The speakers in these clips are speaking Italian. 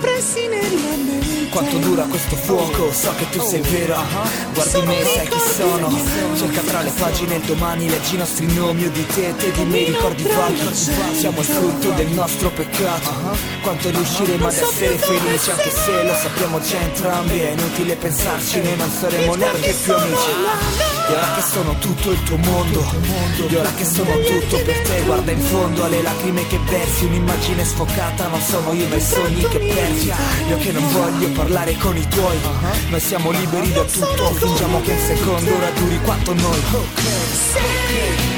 Impressi nella mente Quanto dura questo fuoco, so che tu sei vera. Guardi me, sai chi sono. Cerca tra le pagine il domani Leggi i nostri nomi o di te, te di me ricordi vaghi Siamo il frutto del nostro peccato. Quanto riusciremo ad essere felici Anche se lo sappiamo già entrambi È inutile pensarci, noi non saremo neanche più amici Ora che sono tutto il tuo mondo. E ora che sono tutto per te Guarda in fondo alle lacrime che versi. Un'immagine sfocata Non sono io ma i sogni che perdi Io che non voglio parlare con i tuoi. Noi siamo liberi da tutto Fingiamo che un secondo ora duri quanto noi. Sei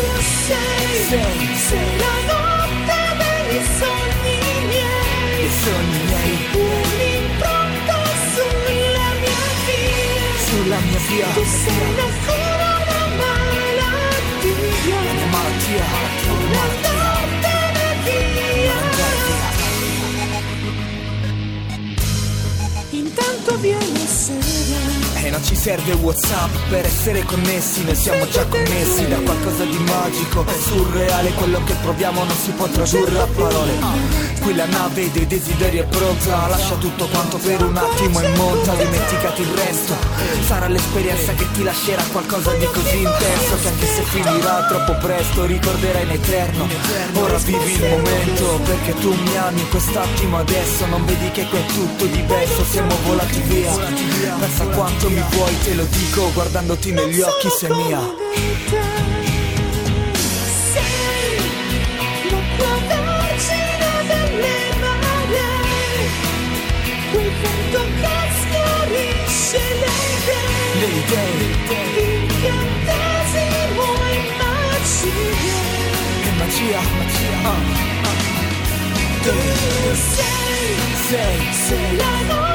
Tu sei, Sei, sei la notte dei sogni miei I sogni miei sulla mia via Tu sei la cura, la malattia La malattia La malattia Intanto viene sera E non ci serve Whatsapp per essere connessi, noi siamo già connessi da qualcosa di magico, surreale, quello che proviamo non si può tradurre a parole. Qui la nave dei desideri è pronta, lascia tutto quanto per un attimo e monta, dimenticati il resto. Sarà l'esperienza che ti lascerà qualcosa di così intenso che anche se finirà troppo presto ricorderai in eterno. Ora vivi il momento perché tu mi ami quest'attimo adesso, non vedi che qui è tutto diverso, siamo volati via. Pensa quanto mi vuoi, te lo dico guardandoti negli occhi, sei mia. Sei l'acqua vergine delle mare Quel vento che schiarisce le idee. Le idee, Incantesimo e magia. Magia, magia. Ah, Tu sei, sei, sei. la notte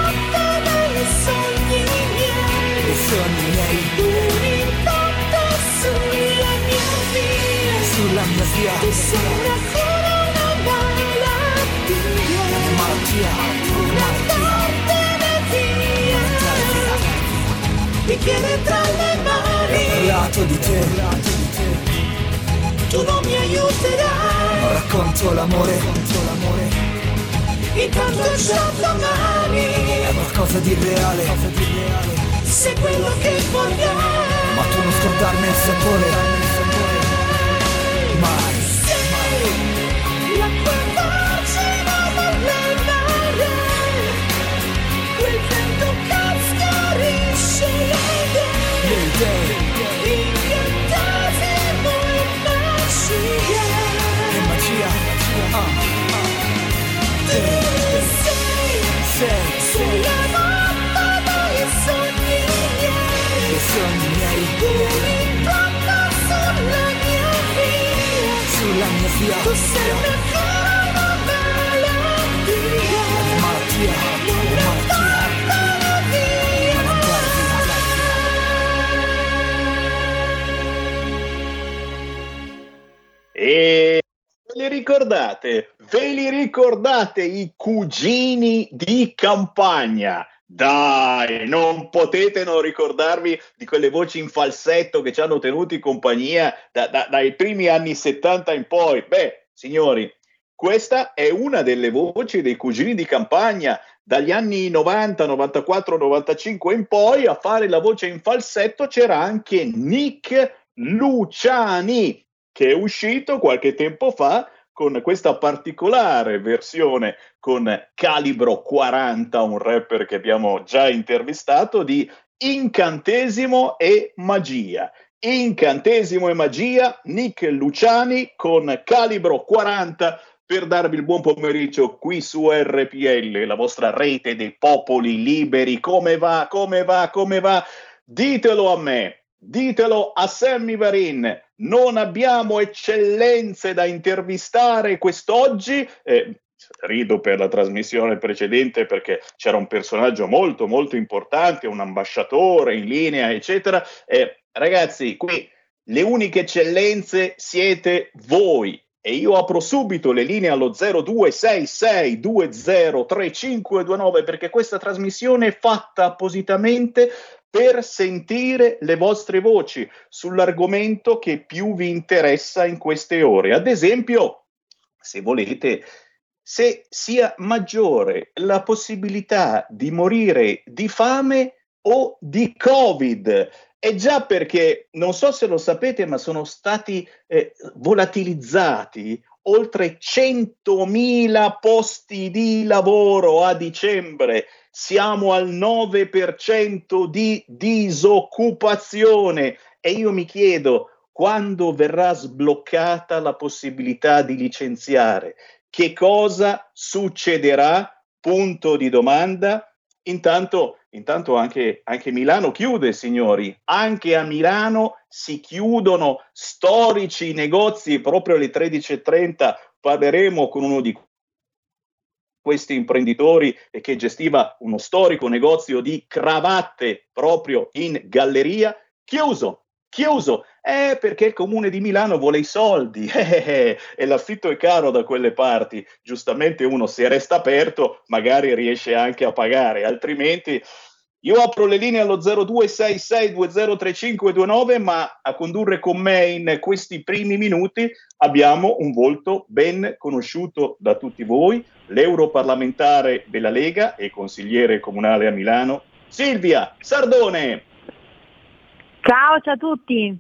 sei la cura, una malattia La mia malattia, la malattia. Andartene via Bicchiere tra le mani. Parlato di te, Tu non mi aiuterai. Ma racconto l'amore, Intanto già domani. È qualcosa di reale, Sei quello che vorrei ma tu non scordarne il sapore. Via. Tu cura, la malattia La malattia, malattia. E ve li ricordate? Ve li ricordate i cugini di campagna? Dai, non potete non ricordarvi di quelle voci in falsetto che ci hanno tenuti compagnia da- da- dai primi anni 70 in poi. Beh, signori, questa è una delle voci dei cugini di campagna dagli anni 90, 94, 95 in poi a fare la voce in falsetto c'era anche Nick Luciani che è uscito qualche tempo fa con questa particolare versione con Calibro 40, un rapper che abbiamo già intervistato, di Incantesimo e Magia. Incantesimo e Magia, Nick Luciani con Calibro 40 per darvi il buon pomeriggio qui su RPL, la vostra rete dei popoli liberi. Come va? Come va? Come va? Ditelo a me, ditelo a Sammy Varin. Non abbiamo eccellenze da intervistare quest'oggi. Eh, rido per la trasmissione precedente perché c'era un personaggio molto molto importante, un ambasciatore in linea, eccetera. Eh, ragazzi, qui le uniche eccellenze siete voi. E io apro subito le linee allo 0266203529 perché questa trasmissione è fatta appositamente per sentire le vostre voci sull'argomento che più vi interessa in queste ore. Ad esempio, se volete, se sia maggiore la possibilità di morire di fame o di Covid. E già perché, non so se lo sapete, ma sono stati eh, volatilizzati oltre 100.000 posti di lavoro a dicembre. Siamo al 9% di disoccupazione e io mi chiedo quando verrà sbloccata la possibilità di licenziare. Che cosa succederà? Punto di domanda. Intanto, intanto anche, anche, Milano chiude, signori. Anche a Milano si chiudono storici negozi proprio alle 13.30. Parleremo con uno di questi imprenditori che gestiva uno storico negozio di cravatte proprio in galleria. Chiuso, chiuso. Eh, perché il comune di Milano vuole i soldi eh, eh, e l'affitto è caro da quelle parti. Giustamente uno se resta aperto magari riesce anche a pagare, altrimenti io apro le linee allo 0266203529, ma a condurre con me in questi primi minuti abbiamo un volto ben conosciuto da tutti voi, l'europarlamentare della Lega e consigliere comunale a Milano, Silvia Sardone. Ciao, ciao a tutti.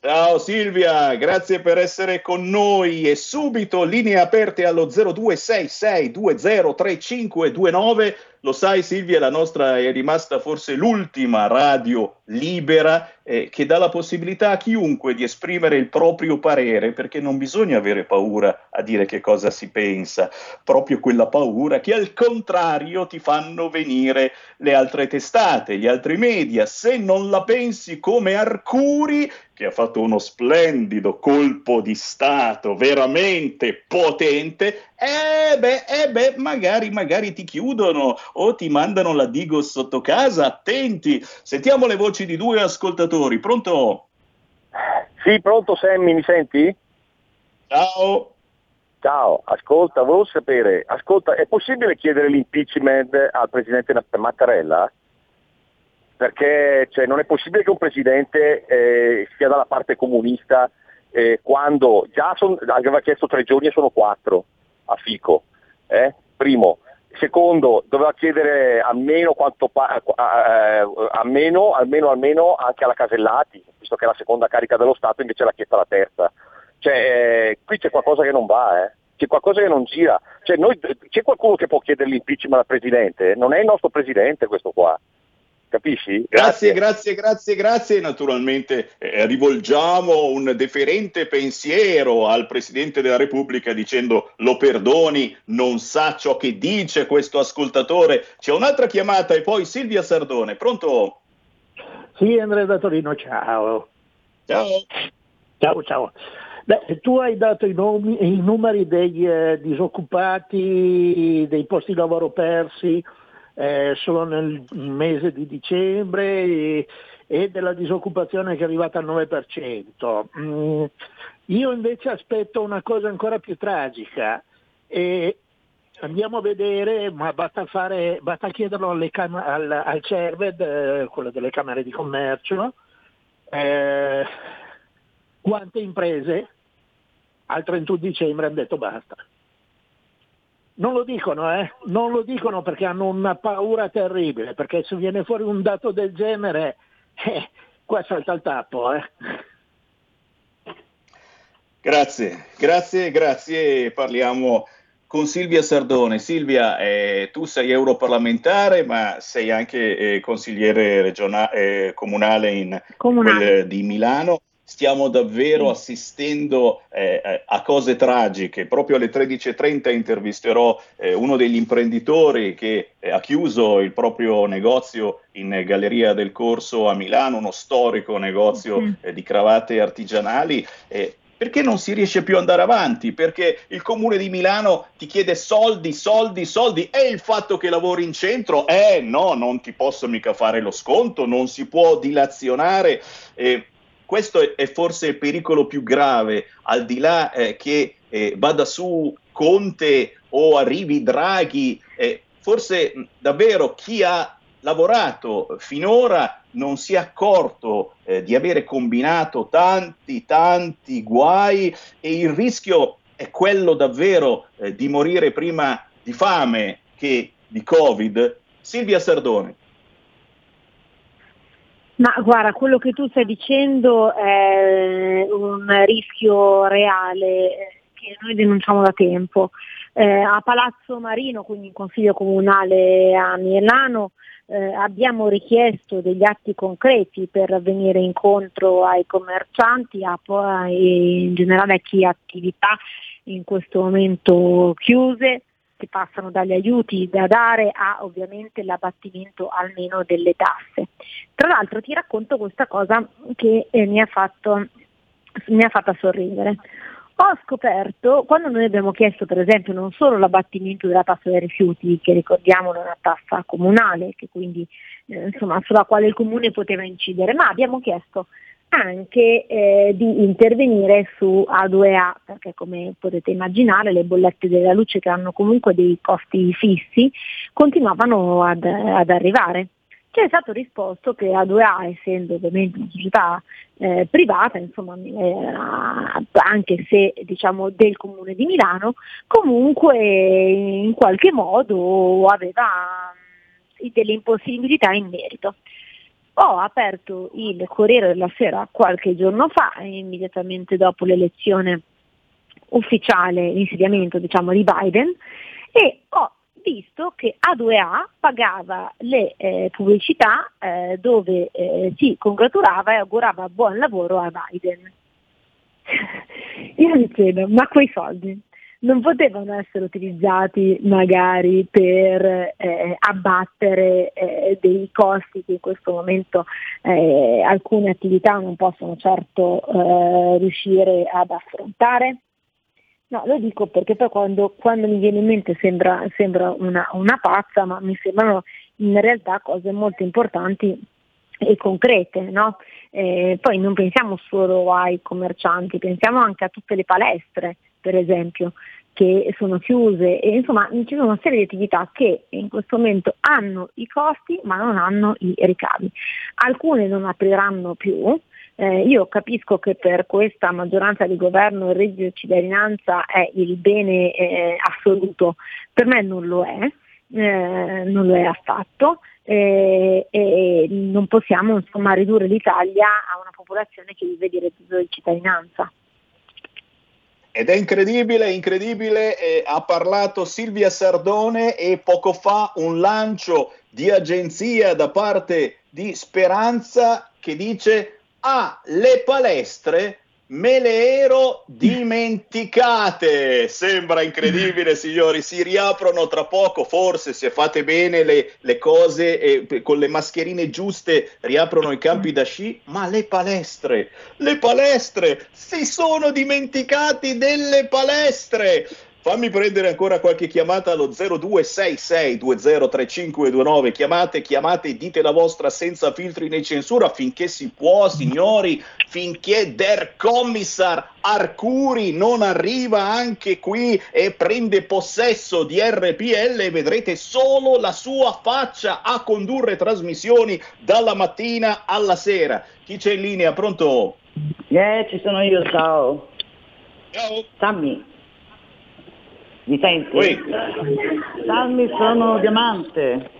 Ciao Silvia, grazie per essere con noi e subito linee aperte allo 0266203529 lo sai Silvia, la nostra è rimasta forse l'ultima radio libera eh, che dà la possibilità a chiunque di esprimere il proprio parere, perché non bisogna avere paura a dire che cosa si pensa, proprio quella paura che al contrario ti fanno venire le altre testate, gli altri media. Se non la pensi come Arcuri, che ha fatto uno splendido colpo di Stato veramente potente, eh beh, eh beh, magari, magari ti chiudono o ti mandano la Digos sotto casa. Attenti. Sentiamo le voci di due ascoltatori. Pronto? Sì, pronto Sammy, mi senti? Ciao. Ciao, ascolta, volevo sapere, ascolta, è possibile chiedere l'impeachment al presidente Mattarella? Perché cioè, non è possibile che un presidente eh, sia dalla parte comunista eh, quando già son, aveva chiesto tre giorni e sono quattro a Fico. Eh? Primo. Secondo, doveva chiedere almeno, quanto pa- eh, almeno, almeno, almeno anche alla Casellati, visto che è la seconda carica dello Stato, invece l'ha chiesta la terza. Cioè, eh, qui c'è qualcosa che non va, eh. c'è qualcosa che non gira. Cioè, noi, c'è qualcuno che può chiedere l'impeachment al Presidente? Non è il nostro Presidente questo qua capisci? Grazie, grazie, grazie, grazie. Naturalmente eh, rivolgiamo un deferente pensiero al Presidente della Repubblica dicendo lo perdoni, non sa ciò che dice questo ascoltatore. C'è un'altra chiamata e poi Silvia Sardone, pronto? Sì, Andrea da Torino, ciao. Ciao. Ciao, ciao. Beh, tu hai dato i, nomi, i numeri dei eh, disoccupati, dei posti di lavoro persi, eh, solo nel mese di dicembre e, e, della disoccupazione che è arrivata al 9%. Mm, io invece aspetto una cosa ancora più tragica e andiamo a vedere, ma basta, fare, basta chiederlo cam- al, al, CERVED, eh, quello delle Camere di Commercio, eh, quante imprese al 31 dicembre hanno detto basta. Non lo dicono, eh? Non lo dicono perché hanno una paura terribile, perché se viene fuori un dato del genere, eh, qua salta il tappo, eh? Grazie, grazie, grazie. Parliamo con Silvia Sardone. Silvia, eh, tu sei europarlamentare, ma sei anche eh, consigliere regionale, eh, comunale, in, comunale. di Milano stiamo davvero assistendo eh, eh, a cose tragiche. Proprio alle 13.30 intervisterò eh, uno degli imprenditori che eh, ha chiuso il proprio negozio in Galleria del Corso a Milano, uno storico negozio mm. di cravatte artigianali. perché non si riesce più ad andare avanti? Perché il comune di Milano ti chiede soldi, soldi, soldi e il fatto che lavori in centro, eh no, non ti posso mica fare lo sconto, non si può dilazionare. Eh, questo è forse il pericolo più grave, al di là eh, che eh, vada su Conte o arrivi Draghi, eh, forse davvero chi ha lavorato finora non si è accorto eh, di avere combinato tanti, tanti guai e il rischio è quello davvero eh, di morire prima di fame che di Covid. Silvia Sardone. Ma guarda, quello che tu stai dicendo è un rischio reale che noi denunciamo da tempo. Eh, a Palazzo Marino, quindi in Consiglio Comunale a Milano, eh, abbiamo richiesto degli atti concreti per venire incontro ai commercianti e in generale a chi ha attività in questo momento chiuse, che passano dagli aiuti da dare a ovviamente l'abbattimento almeno delle tasse. Tra l'altro ti racconto questa cosa che eh, mi, ha fatto, mi ha fatta sorridere ho scoperto, quando noi abbiamo chiesto per esempio non solo l'abbattimento della tassa dei rifiuti, che ricordiamo è una tassa comunale, quindi, eh, insomma, sulla quale il comune poteva incidere, ma abbiamo chiesto anche eh, di intervenire su A2A, perché come potete immaginare le bollette della luce che hanno comunque dei costi fissi continuavano ad, ad arrivare ci è stato risposto che A2A, essendo ovviamente una società eh, privata, insomma, eh, anche se diciamo del comune di Milano, comunque in qualche modo aveva mm, delle impossibilità in merito. Ho aperto il Corriere della Sera qualche giorno fa, immediatamente dopo l'elezione ufficiale, l'insediamento diciamo, di Biden, e ho visto che A2A pagava le eh, pubblicità eh, dove eh, si congratulava e augurava buon lavoro a Biden. Io mi chiedo, ma quei soldi non potevano essere utilizzati magari per eh, abbattere eh, dei costi che in questo momento eh, alcune attività non possono certo eh, riuscire ad affrontare? No, lo dico perché poi quando, quando mi viene in mente sembra, sembra una, una pazza, ma mi sembrano in realtà cose molto importanti e concrete. No? Eh, poi non pensiamo solo ai commercianti, pensiamo anche a tutte le palestre, per esempio, che sono chiuse e insomma ci sono una serie di attività che in questo momento hanno i costi ma non hanno i ricavi. Alcune non apriranno più, eh, io capisco che per questa maggioranza di governo il reddito di cittadinanza è il bene eh, assoluto, per me non lo è, eh, non lo è affatto eh, e non possiamo insomma, ridurre l'Italia a una popolazione che vive di reddito di cittadinanza. Ed è incredibile, incredibile, eh, ha parlato Silvia Sardone e poco fa un lancio di agenzia da parte di Speranza che dice Ah, le palestre me le ero dimenticate. Sembra incredibile, signori. Si riaprono tra poco. Forse, se fate bene le, le cose e con le mascherine giuste, riaprono i campi da sci. Ma le palestre, le palestre, si sono dimenticati delle palestre. Fammi prendere ancora qualche chiamata allo 0266203529. Chiamate, chiamate, dite la vostra senza filtri né censura finché si può, signori, finché Der Commissar Arcuri non arriva anche qui e prende possesso di RPL, vedrete solo la sua faccia a condurre trasmissioni dalla mattina alla sera. Chi c'è in linea? Pronto? Eh, ci sono io, ciao. Ciao. Sammy. Mi senti? Ui. Salmi, sono Diamante.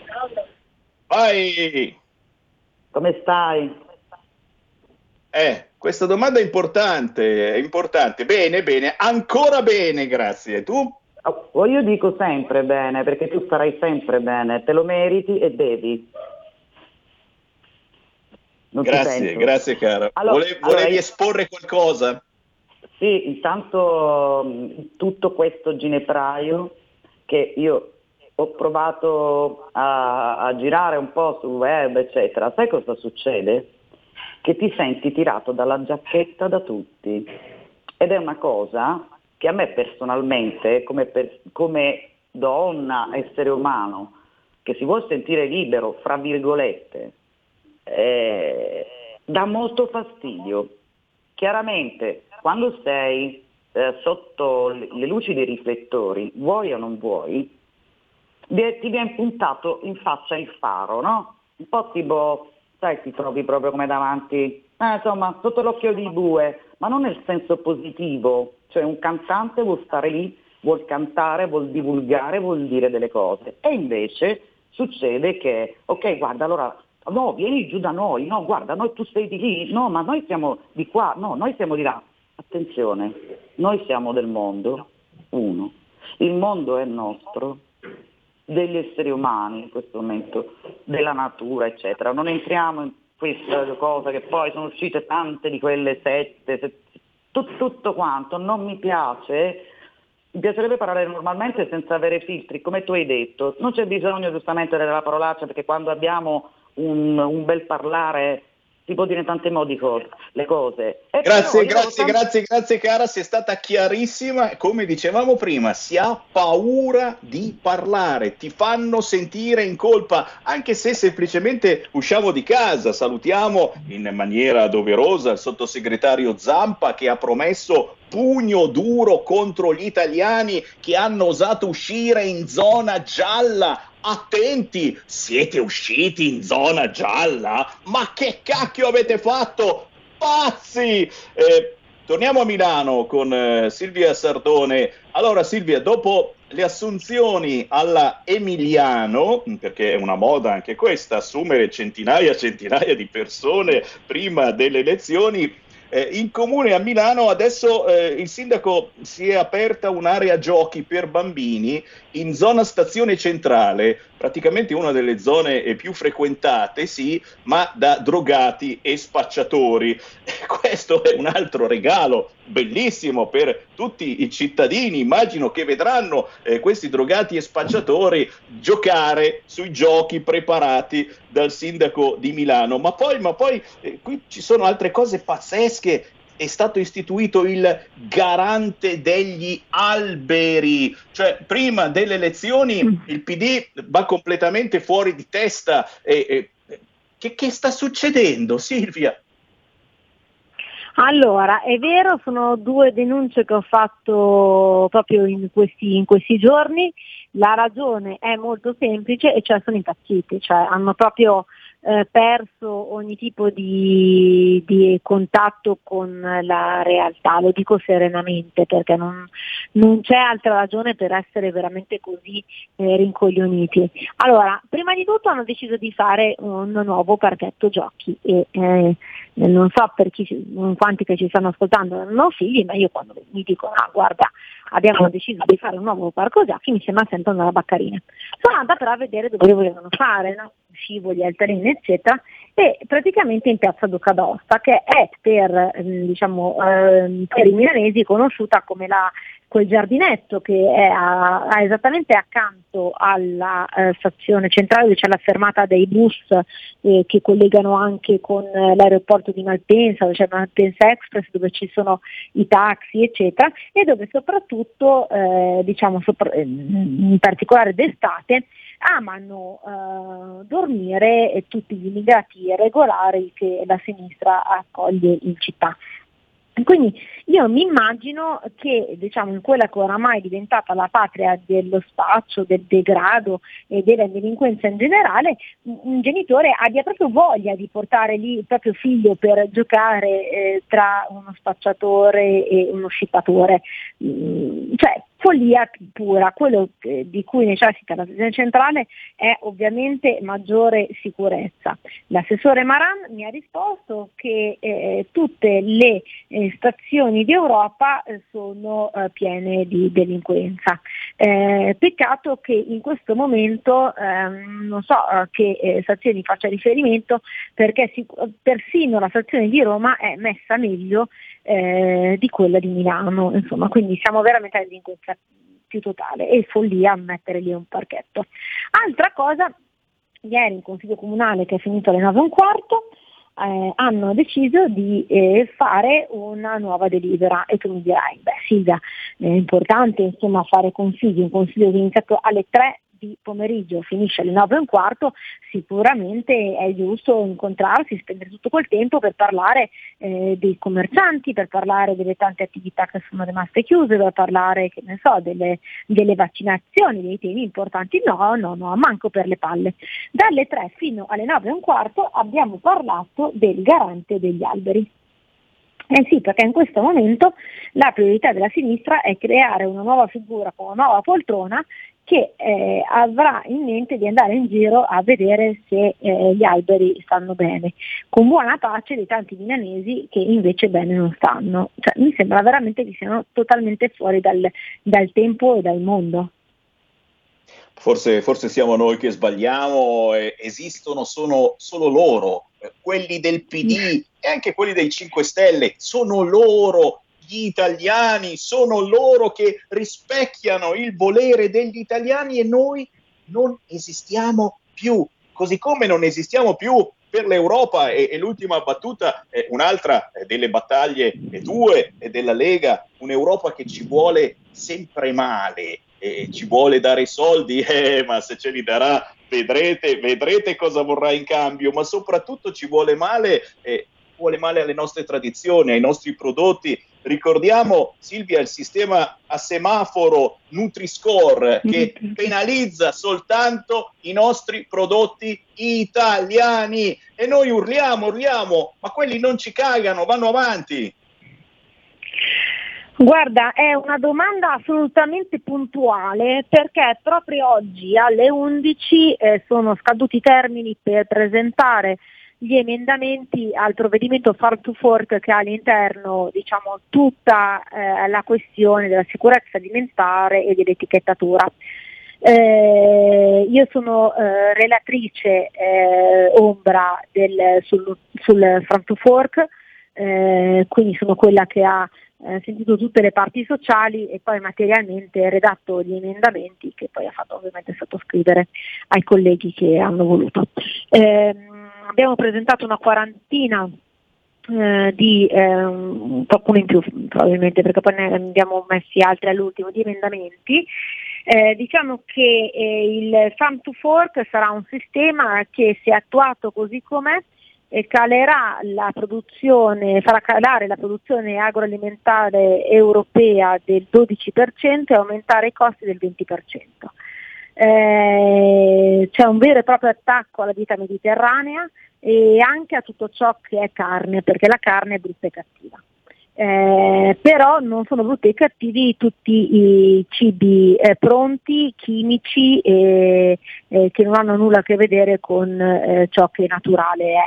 Vai! Come stai? Eh, questa domanda è importante, è importante. Bene, bene, ancora bene, grazie. Tu? Oh, io dico sempre bene, perché tu starai sempre bene, te lo meriti e devi. Non grazie, grazie cara. Allora- Vole- allora volevi io- esporre qualcosa? Sì, intanto tutto questo ginepraio che io ho provato a, a girare un po' sul web, eccetera, sai cosa succede? Che ti senti tirato dalla giacchetta da tutti. ed è una cosa che a me personalmente, come, per- come donna, essere umano, che si vuol sentire libero, fra virgolette, eh, dà molto fastidio. Chiaramente, quando sei eh, sotto le luci dei riflettori, vuoi o non vuoi, ti viene puntato in faccia il faro, no? Un po' tipo, sai, ti trovi proprio come davanti, eh, insomma, sotto l'occhio di bue, ma non nel senso positivo, cioè un cantante vuol stare lì, vuol cantare, vuol divulgare, vuol dire delle cose. E invece succede che, ok, guarda, allora, no, vieni giù da noi, no, guarda, noi tu sei di lì, no, ma noi siamo di qua, no, noi siamo di là. Attenzione, noi siamo del mondo, uno. Il mondo è nostro, degli esseri umani in questo momento, della natura, eccetera. Non entriamo in questa cosa che poi sono uscite tante di quelle sette, sette tutto, tutto quanto, non mi piace. Mi piacerebbe parlare normalmente senza avere filtri, come tu hai detto. Non c'è bisogno giustamente della parolaccia perché quando abbiamo un, un bel parlare si può dire in tanti modi co- le cose. E Grazie, però io grazie, ho grazie, grazie cara, sei stata chiarissima. Come dicevamo prima, si ha paura di parlare, ti fanno sentire in colpa, anche se semplicemente usciamo di casa. Salutiamo in maniera doverosa il sottosegretario Zampa che ha promesso pugno duro contro gli italiani che hanno osato uscire in zona gialla. Attenti, siete usciti in zona gialla? Ma che cacchio avete fatto? Pazzi! Eh, torniamo a Milano con eh, Silvia Sardone. Allora Silvia, dopo le assunzioni alla Emiliano, perché è una moda anche questa, assumere centinaia e centinaia di persone prima delle elezioni, eh, in comune a Milano adesso eh, il sindaco si è aperta un'area giochi per bambini in zona stazione centrale, praticamente una delle zone eh, più frequentate, sì, ma da drogati e spacciatori. Questo è un altro regalo bellissimo per tutti i cittadini. Immagino che vedranno eh, questi drogati e spacciatori giocare sui giochi preparati dal sindaco di Milano. Ma poi, ma poi eh, qui ci sono altre cose pazzesche è stato istituito il garante degli alberi, cioè prima delle elezioni il PD va completamente fuori di testa. E, e, che, che sta succedendo, Silvia? Allora, è vero, sono due denunce che ho fatto proprio in questi, in questi giorni. La ragione è molto semplice e cioè sono impazziti, cioè hanno proprio eh, perso ogni tipo di, di contatto con la realtà, lo dico serenamente perché non, non c'è altra ragione per essere veramente così eh, rincoglioniti. Allora, prima di tutto hanno deciso di fare un nuovo parchetto giochi e eh, non so per chi, quanti che ci stanno ascoltando non ho figli, ma io quando mi dicono ah guarda abbiamo deciso di fare un nuovo parco giochi mi sembra sempre una baccarina. Sono andata però a vedere dove volevano fare, no? Scivoli, altarini eccetera e praticamente in piazza Duca d'Osta che è per, ehm, diciamo, ehm, per i milanesi conosciuta come la quel giardinetto che è a, a esattamente accanto alla eh, stazione centrale dove c'è la fermata dei bus eh, che collegano anche con eh, l'aeroporto di Malpensa, dove c'è Malpensa Express, dove ci sono i taxi, eccetera, e dove soprattutto, eh, diciamo, sopra- in particolare d'estate, amano eh, dormire tutti gli immigrati irregolari che la sinistra accoglie in città. Quindi io mi immagino che diciamo, in quella che oramai è diventata la patria dello spaccio, del degrado e della delinquenza in generale, un genitore abbia proprio voglia di portare lì il proprio figlio per giocare eh, tra uno spacciatore e uno scippatore. Mm, cioè, follia pura, quello di cui necessita la stazione centrale è ovviamente maggiore sicurezza. L'assessore Maran mi ha risposto che eh, tutte le eh, stazioni d'Europa eh, sono eh, piene di delinquenza. Eh, peccato che in questo momento ehm, non so a che eh, stazioni faccia riferimento perché si, persino la stazione di Roma è messa meglio eh, di quella di Milano, insomma, quindi siamo veramente a delinquenza più totale e follia a mettere lì un parchetto. Altra cosa, ieri in consiglio comunale che è finito alle 9 e un quarto, eh, hanno deciso di eh, fare una nuova delibera e tu mi dirai, beh Silvia, è importante insomma fare consigli, un consiglio che è iniziato alle 3 di pomeriggio finisce alle 9 e un quarto, sicuramente è giusto incontrarsi, spendere tutto quel tempo per parlare eh, dei commercianti, per parlare delle tante attività che sono rimaste chiuse, per parlare so, delle, delle vaccinazioni, dei temi importanti. No, no, no, manco per le palle. Dalle 3 fino alle 9 e un quarto abbiamo parlato del garante degli alberi. Eh sì, perché in questo momento la priorità della sinistra è creare una nuova figura con una nuova poltrona che eh, avrà in mente di andare in giro a vedere se eh, gli alberi stanno bene, con buona pace dei tanti milanesi che invece bene non stanno. Cioè, mi sembra veramente che siano totalmente fuori dal, dal tempo e dal mondo. Forse, forse, siamo noi che sbagliamo, esistono sono solo loro, quelli del PD e anche quelli dei 5 Stelle, sono loro gli italiani, sono loro che rispecchiano il volere degli italiani e noi non esistiamo più, così come non esistiamo più per l'Europa e, e l'ultima battuta, eh, un'altra delle battaglie eh, tue e della Lega, un'Europa che ci vuole sempre male, e ci vuole dare soldi, eh, ma se ce li darà vedrete, vedrete cosa vorrà in cambio, ma soprattutto ci vuole male, eh, vuole male alle nostre tradizioni, ai nostri prodotti Ricordiamo, Silvia, il sistema a semaforo Nutri-Score che penalizza soltanto i nostri prodotti italiani e noi urliamo, urliamo, ma quelli non ci cagano, vanno avanti. Guarda, è una domanda assolutamente puntuale perché proprio oggi alle 11 eh, sono scaduti i termini per presentare gli emendamenti al provvedimento Farm to Fork che ha all'interno diciamo, tutta eh, la questione della sicurezza alimentare e dell'etichettatura. Eh, io sono eh, relatrice eh, ombra del, sul, sul Farm to Fork, eh, quindi sono quella che ha eh, sentito tutte le parti sociali e poi materialmente redatto gli emendamenti che poi ha fatto ovviamente sottoscrivere ai colleghi che hanno voluto. Eh, abbiamo presentato una quarantina eh, di eh, qualcuno in più probabilmente perché poi ne abbiamo messi altri all'ultimo di emendamenti eh, diciamo che eh, il Farm to Fork sarà un sistema che se attuato così com'è calerà la produzione, farà calare la produzione agroalimentare europea del 12% e aumentare i costi del 20%. Eh, c'è un vero e proprio attacco alla dieta mediterranea e anche a tutto ciò che è carne, perché la carne è brutta e cattiva. Eh, però non sono brutti e cattivi tutti i cibi eh, pronti, chimici e eh, che non hanno nulla a che vedere con eh, ciò che naturale è.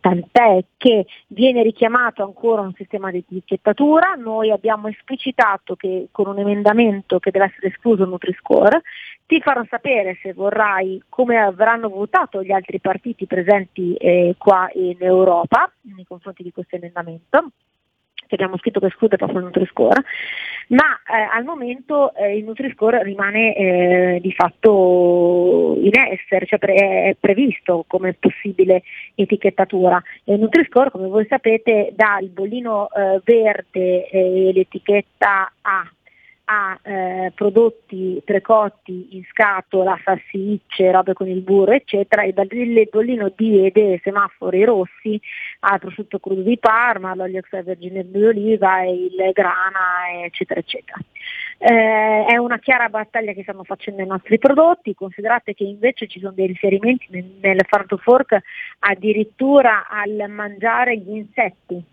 Tant'è che viene richiamato ancora un sistema di etichettatura, noi abbiamo esplicitato che con un emendamento che deve essere escluso il Nutri-Score, ti farò sapere se vorrai come avranno votato gli altri partiti presenti eh, qua in Europa nei confronti di questo emendamento che abbiamo scritto che esclude proprio il Nutri-Score, ma eh, al momento eh, il Nutri-Score rimane eh, di fatto in essere, cioè pre- è previsto come possibile etichettatura. il Nutri-Score, come voi sapete, dà il bollino eh, verde e l'etichetta A a eh, prodotti precotti in scatola, salsicce, robe con il burro, eccetera, e dal bollino di ed semafori rossi al prosciutto crudo di Parma, l'olio extravergine di oliva, il grana, eccetera, eccetera. Eh, è una chiara battaglia che stiamo facendo ai nostri prodotti, considerate che invece ci sono dei riferimenti nel, nel farm to fork addirittura al mangiare gli insetti.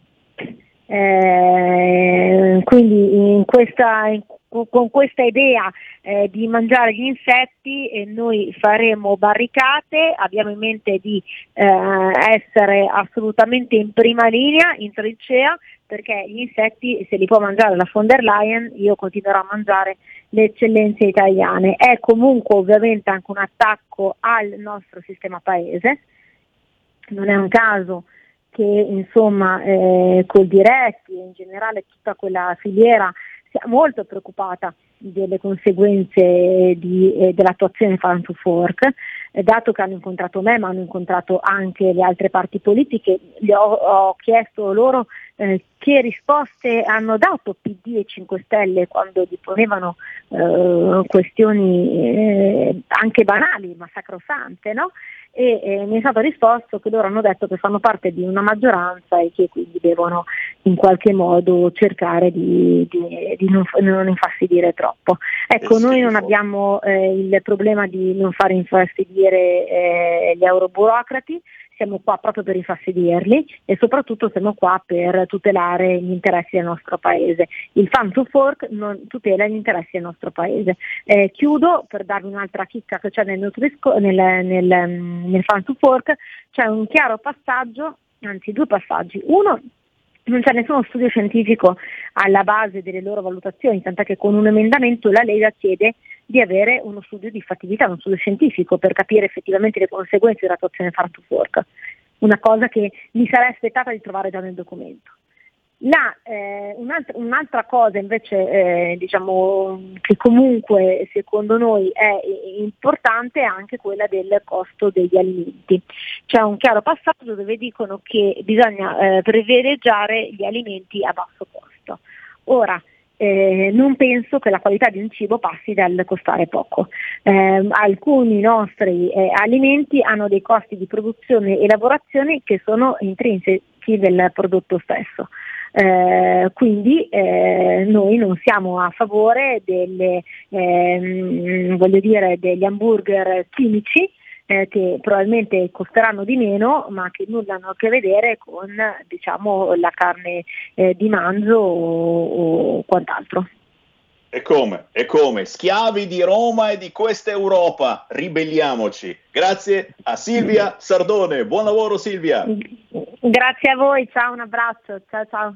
Eh, quindi questa, in, con questa idea eh, di mangiare gli insetti eh, noi faremo barricate, abbiamo in mente di eh, essere assolutamente in prima linea, in trincea, perché gli insetti se li può mangiare la von der Leyen, io continuerò a mangiare le eccellenze italiane. È comunque ovviamente anche un attacco al nostro sistema paese, non è un caso che insomma eh, col diretti e in generale tutta quella filiera sia molto preoccupata delle conseguenze di, eh, dell'attuazione Farm to Fork. eh, dato che hanno incontrato me ma hanno incontrato anche le altre parti politiche, gli ho, ho chiesto loro eh, che risposte hanno dato PD e 5 Stelle quando gli ponevano eh, questioni eh, anche banali ma sacrosante, no? e eh, mi è stato risposto che loro hanno detto che fanno parte di una maggioranza e che quindi devono in qualche modo cercare di, di, di non, non, infastidire troppo. Ecco, noi non abbiamo eh, il problema di non fare infastidire gli euroburocrati, siamo qua proprio per infastidirli e soprattutto siamo qua per tutelare gli interessi del nostro paese. Il Fan to Fork non tutela gli interessi del nostro paese. Eh, chiudo per darvi un'altra chicca che c'è nel, Nutrisco, nel, nel, nel Fan to Fork, c'è un chiaro passaggio, anzi due passaggi. Uno non c'è nessuno studio scientifico alla base delle loro valutazioni, tant'è che con un emendamento la Lega chiede di avere uno studio di fattibilità, uno studio scientifico per capire effettivamente le conseguenze dell'attuazione farm to fork, una cosa che mi sarei aspettata di trovare già nel documento. La, eh, un'altra, un'altra, cosa invece eh, diciamo, che comunque secondo noi è importante è anche quella del costo degli alimenti. C'è un chiaro passaggio dove dicono che bisogna eh, privilegiare gli alimenti a basso costo. Ora, eh, non penso che la qualità di un cibo passi dal costare poco. Eh, alcuni nostri eh, alimenti hanno dei costi di produzione e lavorazione che sono intrinseci del prodotto stesso. Eh, quindi eh, noi non siamo a favore delle, ehm, dire, degli hamburger chimici eh, che probabilmente costeranno di meno ma che nulla hanno a che vedere con diciamo, la carne eh, di manzo o, o quant'altro. E come? E come? Schiavi di Roma e di questa Europa, ribelliamoci. Grazie a Silvia Sardone. Buon lavoro Silvia. Grazie a voi, ciao, un abbraccio. Ciao ciao.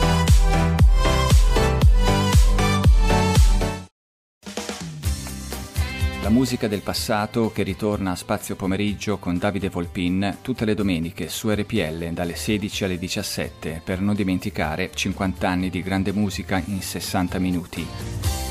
La musica del passato che ritorna a Spazio Pomeriggio con Davide Volpin tutte le domeniche su RPL dalle 16 alle 17 per non dimenticare 50 anni di grande musica in 60 minuti.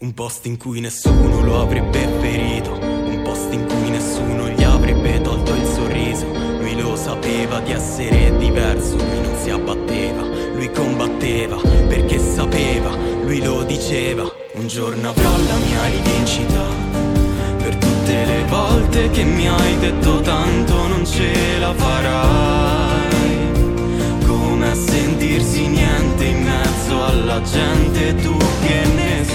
Un posto in cui nessuno lo avrebbe ferito, un posto in cui nessuno gli avrebbe tolto il sorriso. Lui lo sapeva di essere diverso, lui non si abbatteva, lui combatteva perché sapeva, lui lo diceva. Un giorno avrò la mia rivincita per tutte le volte che mi hai detto tanto non ce la farai. Come a sentirsi niente in mezzo alla gente, tu che ne sai?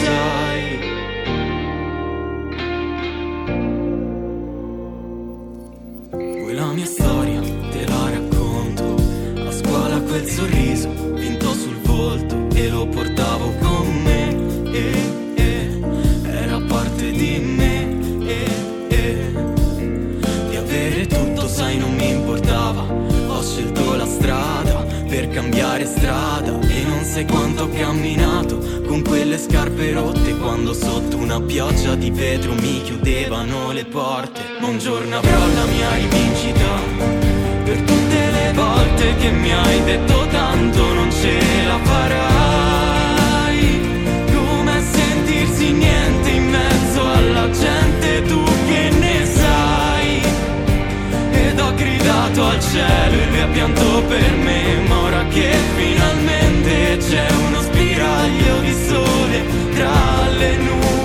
Una pioggia di vetro mi chiudevano le porte. Ma un giorno avrò la mia rivincita per tutte le volte che mi hai detto tanto non ce la farai. Come sentirsi niente in mezzo alla gente, tu che ne sai? Ed ho gridato al cielo e lui ha pianto per me Ma ora che finalmente c'è uno spiraglio di sole Tra le nuvole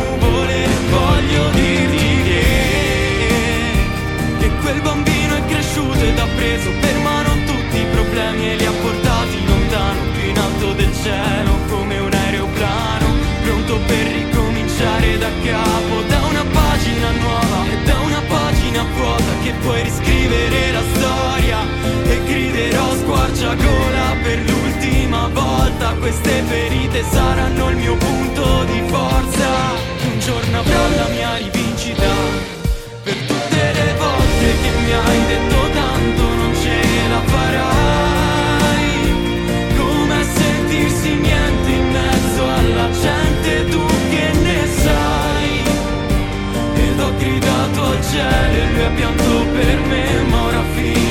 conosciuto ed ha preso per mano tutti i problemi e li ha portati lontano, più in alto del cielo, come un aeroplano, pronto per ricominciare da capo, da una pagina nuova e da una pagina vuota che puoi riscrivere la storia e griderò squarciagola per l'ultima volta, queste ferite saranno il mio punto di forza, un giorno avrò la mia rivincita che mi hai detto tanto non ce la farai. Come sentirsi niente in mezzo alla gente, tu che ne sai? Ed ho gridato al cielo e lui ha pianto per me, ma ora finalmente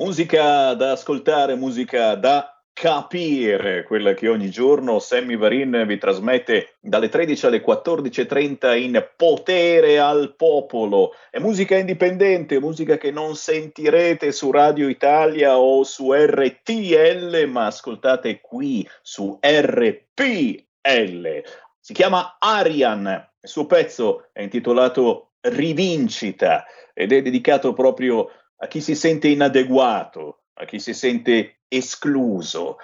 Musica da ascoltare, musica da capire, quella che ogni giorno Sammy Varin vi trasmette dalle 13 alle 14.30 in Potere al Popolo. È musica indipendente, musica che non sentirete su Radio Italia o su RTL, ma ascoltate qui su RPL. Si chiama Arian, il suo pezzo è intitolato Rivincita ed è dedicato proprio a chi si sente inadeguato, a chi si sente escluso.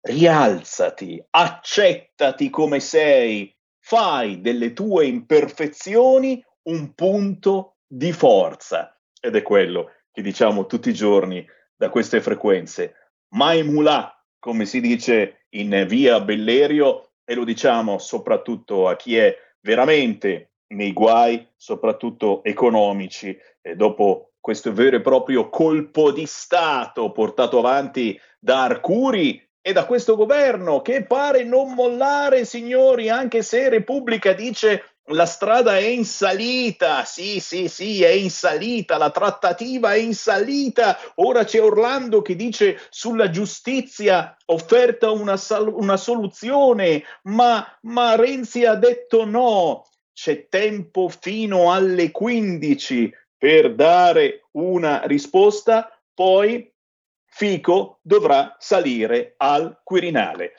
Rialzati, accettati come sei, fai delle tue imperfezioni un punto di forza. Ed è quello che diciamo tutti i giorni da queste frequenze. Mai mulà, come si dice in via Bellerio, e lo diciamo soprattutto a chi è veramente nei guai, soprattutto economici, e dopo questo vero e proprio colpo di Stato portato avanti da Arcuri e da questo governo che pare non mollare, signori, anche se Repubblica dice la strada è in salita, sì, sì, sì, è in salita, la trattativa è in salita. Ora c'è Orlando che dice sulla giustizia offerta una, sal- una soluzione, ma, ma Renzi ha detto no. C'è tempo fino alle 15 per dare una risposta, poi Fico dovrà salire al Quirinale.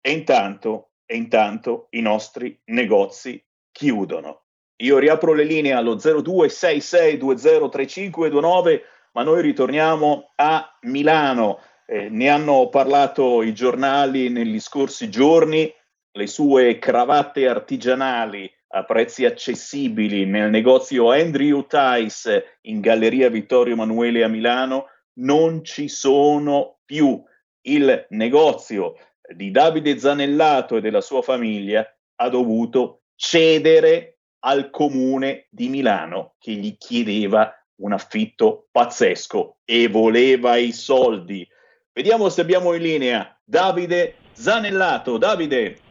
E intanto, e intanto i nostri negozi chiudono. Io riapro le linee allo 0266203529, ma noi ritorniamo a Milano. Eh, ne hanno parlato i giornali negli scorsi giorni, le sue cravatte artigianali a prezzi accessibili nel negozio Andrew Tice in Galleria Vittorio Emanuele a Milano non ci sono più. Il negozio di Davide Zanellato e della sua famiglia ha dovuto cedere al comune di Milano che gli chiedeva un affitto pazzesco e voleva i soldi. Vediamo se abbiamo in linea Davide Zanellato. Davide.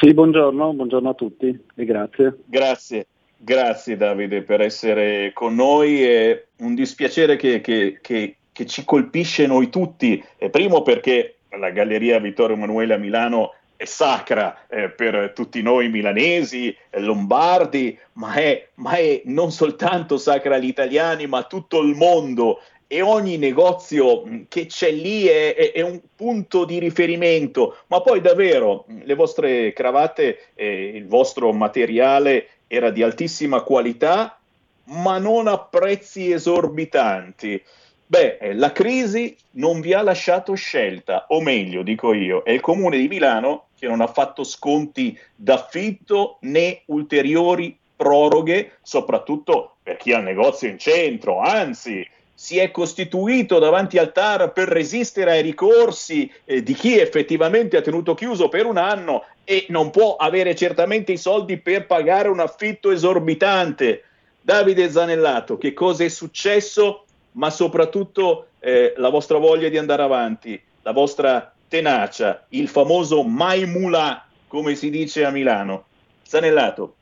Sì, buongiorno, buongiorno a tutti e grazie. Grazie, grazie Davide per essere con noi. È un dispiacere che, che- che- che ci colpisce noi tutti. Primo perché la Galleria Vittorio Emanuele a Milano è sacra eh, per tutti noi milanesi, lombardi, ma è, ma è non soltanto sacra agli italiani, ma a tutto il mondo. E ogni negozio mh, che c'è lì è, è- è un punto di riferimento, ma poi davvero mh, le vostre cravatte, eh, il vostro materiale era di altissima qualità, ma non a prezzi esorbitanti. Beh, eh, la crisi non vi ha lasciato scelta, o meglio, dico io, è il comune di Milano che non ha fatto sconti d'affitto né ulteriori proroghe, soprattutto per chi ha il negozio in centro, anzi si è costituito davanti al TAR per resistere ai ricorsi eh, di chi effettivamente ha tenuto chiuso per un anno e non può avere certamente i soldi per pagare un affitto esorbitante. Davide Zanellato, che cosa è successo? Ma soprattutto eh, la vostra voglia di andare avanti, la vostra tenacia, il famoso mai mulà, come si dice a Milano. Zanellato.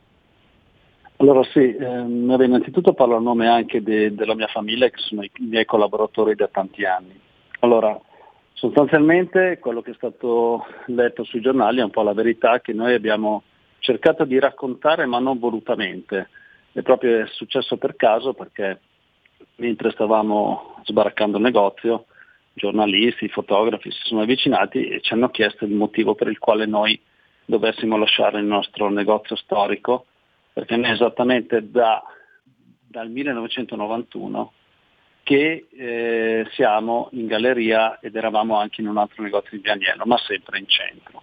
Allora sì, ehm, innanzitutto parlo a nome anche de- della mia famiglia che sono i miei collaboratori da tanti anni. Allora, sostanzialmente quello che è stato letto sui giornali è un po' la verità che noi abbiamo cercato di raccontare ma non volutamente. È proprio successo per caso perché mentre stavamo sbaraccando il negozio, giornalisti, fotografi si sono avvicinati e ci hanno chiesto il motivo per il quale noi dovessimo lasciare il nostro negozio storico, perché noi esattamente da, dal 1991 che eh, siamo in galleria ed eravamo anche in un altro negozio di Pianiello, ma sempre in centro.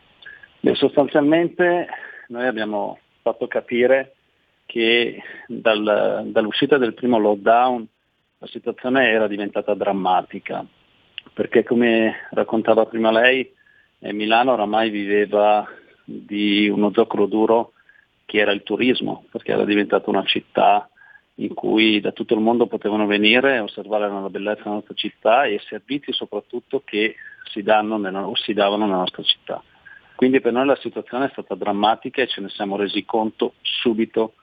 E sostanzialmente noi abbiamo fatto capire che dal, dall'uscita del primo lockdown la situazione era diventata drammatica, perché come raccontava prima lei, eh, Milano oramai viveva di uno zoccolo duro che era il turismo, perché era diventata una città in cui da tutto il mondo potevano venire a osservare la bellezza della nostra città e i servizi soprattutto che si, danno nella, o si davano nella nostra città. Quindi per noi la situazione è stata drammatica e ce ne siamo resi conto subito.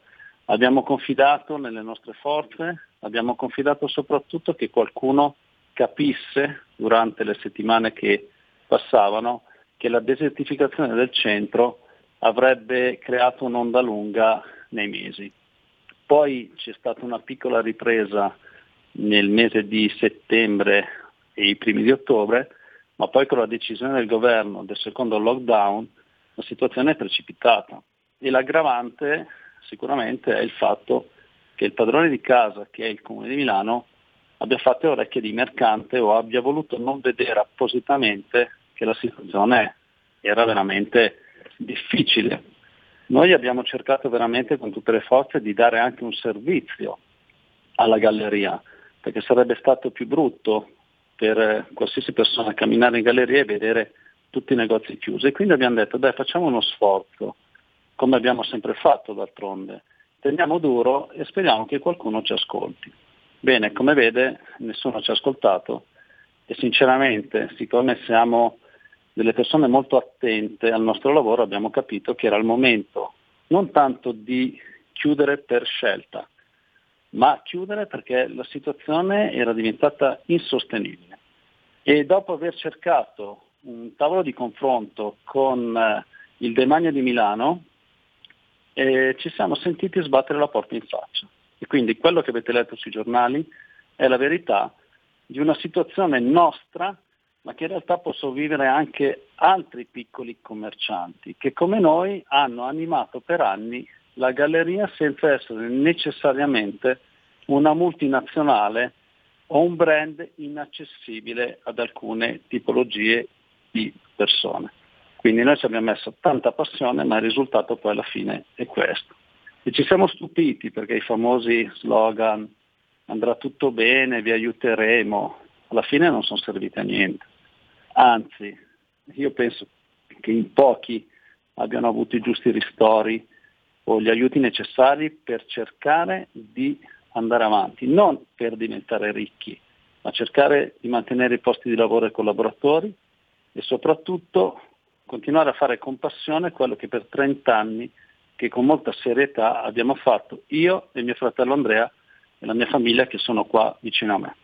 Abbiamo confidato nelle nostre forze, abbiamo confidato soprattutto che qualcuno capisse durante le settimane che passavano che la desertificazione del centro avrebbe creato un'onda lunga nei mesi. Poi c'è stata una piccola ripresa nel mese di settembre e i primi di ottobre, ma poi con la decisione del governo del secondo lockdown la situazione è precipitata e l'aggravante sicuramente è il fatto che il padrone di casa, che è il Comune di Milano, abbia fatto orecchie di mercante o abbia voluto non vedere appositamente che la situazione era veramente difficile noi abbiamo cercato veramente con tutte le forze di dare anche un servizio alla galleria, perché sarebbe stato più brutto per qualsiasi persona camminare in galleria e vedere tutti i negozi chiusi. Quindi abbiamo detto, dai, facciamo uno sforzo, come abbiamo sempre fatto d'altronde. Teniamo duro e speriamo che qualcuno ci ascolti. Bene, come vede, nessuno ci ha ascoltato e sinceramente, siccome siamo delle persone molto attente al nostro lavoro abbiamo capito che era il momento non tanto di chiudere per scelta, ma chiudere perché la situazione era diventata insostenibile. E dopo aver cercato un tavolo di confronto con eh, il demanio di Milano, eh, ci siamo sentiti sbattere la porta in faccia. E quindi quello che avete letto sui giornali è la verità di una situazione nostra ma che in realtà possono vivere anche altri piccoli commercianti che come noi hanno animato per anni la galleria senza essere necessariamente una multinazionale o un brand inaccessibile ad alcune tipologie di persone. Quindi noi ci abbiamo messo tanta passione, ma il risultato poi alla fine è questo. E ci siamo stupiti perché i famosi slogan andrà tutto bene, vi aiuteremo, alla fine non sono serviti a niente. Anzi, io penso che in pochi abbiano avuto i giusti ristori o gli aiuti necessari per cercare di andare avanti, non per diventare ricchi, ma cercare di mantenere i posti di lavoro ai collaboratori e soprattutto continuare a fare con passione quello che per 30 anni, che con molta serietà abbiamo fatto io e mio fratello Andrea e la mia famiglia che sono qua vicino a me.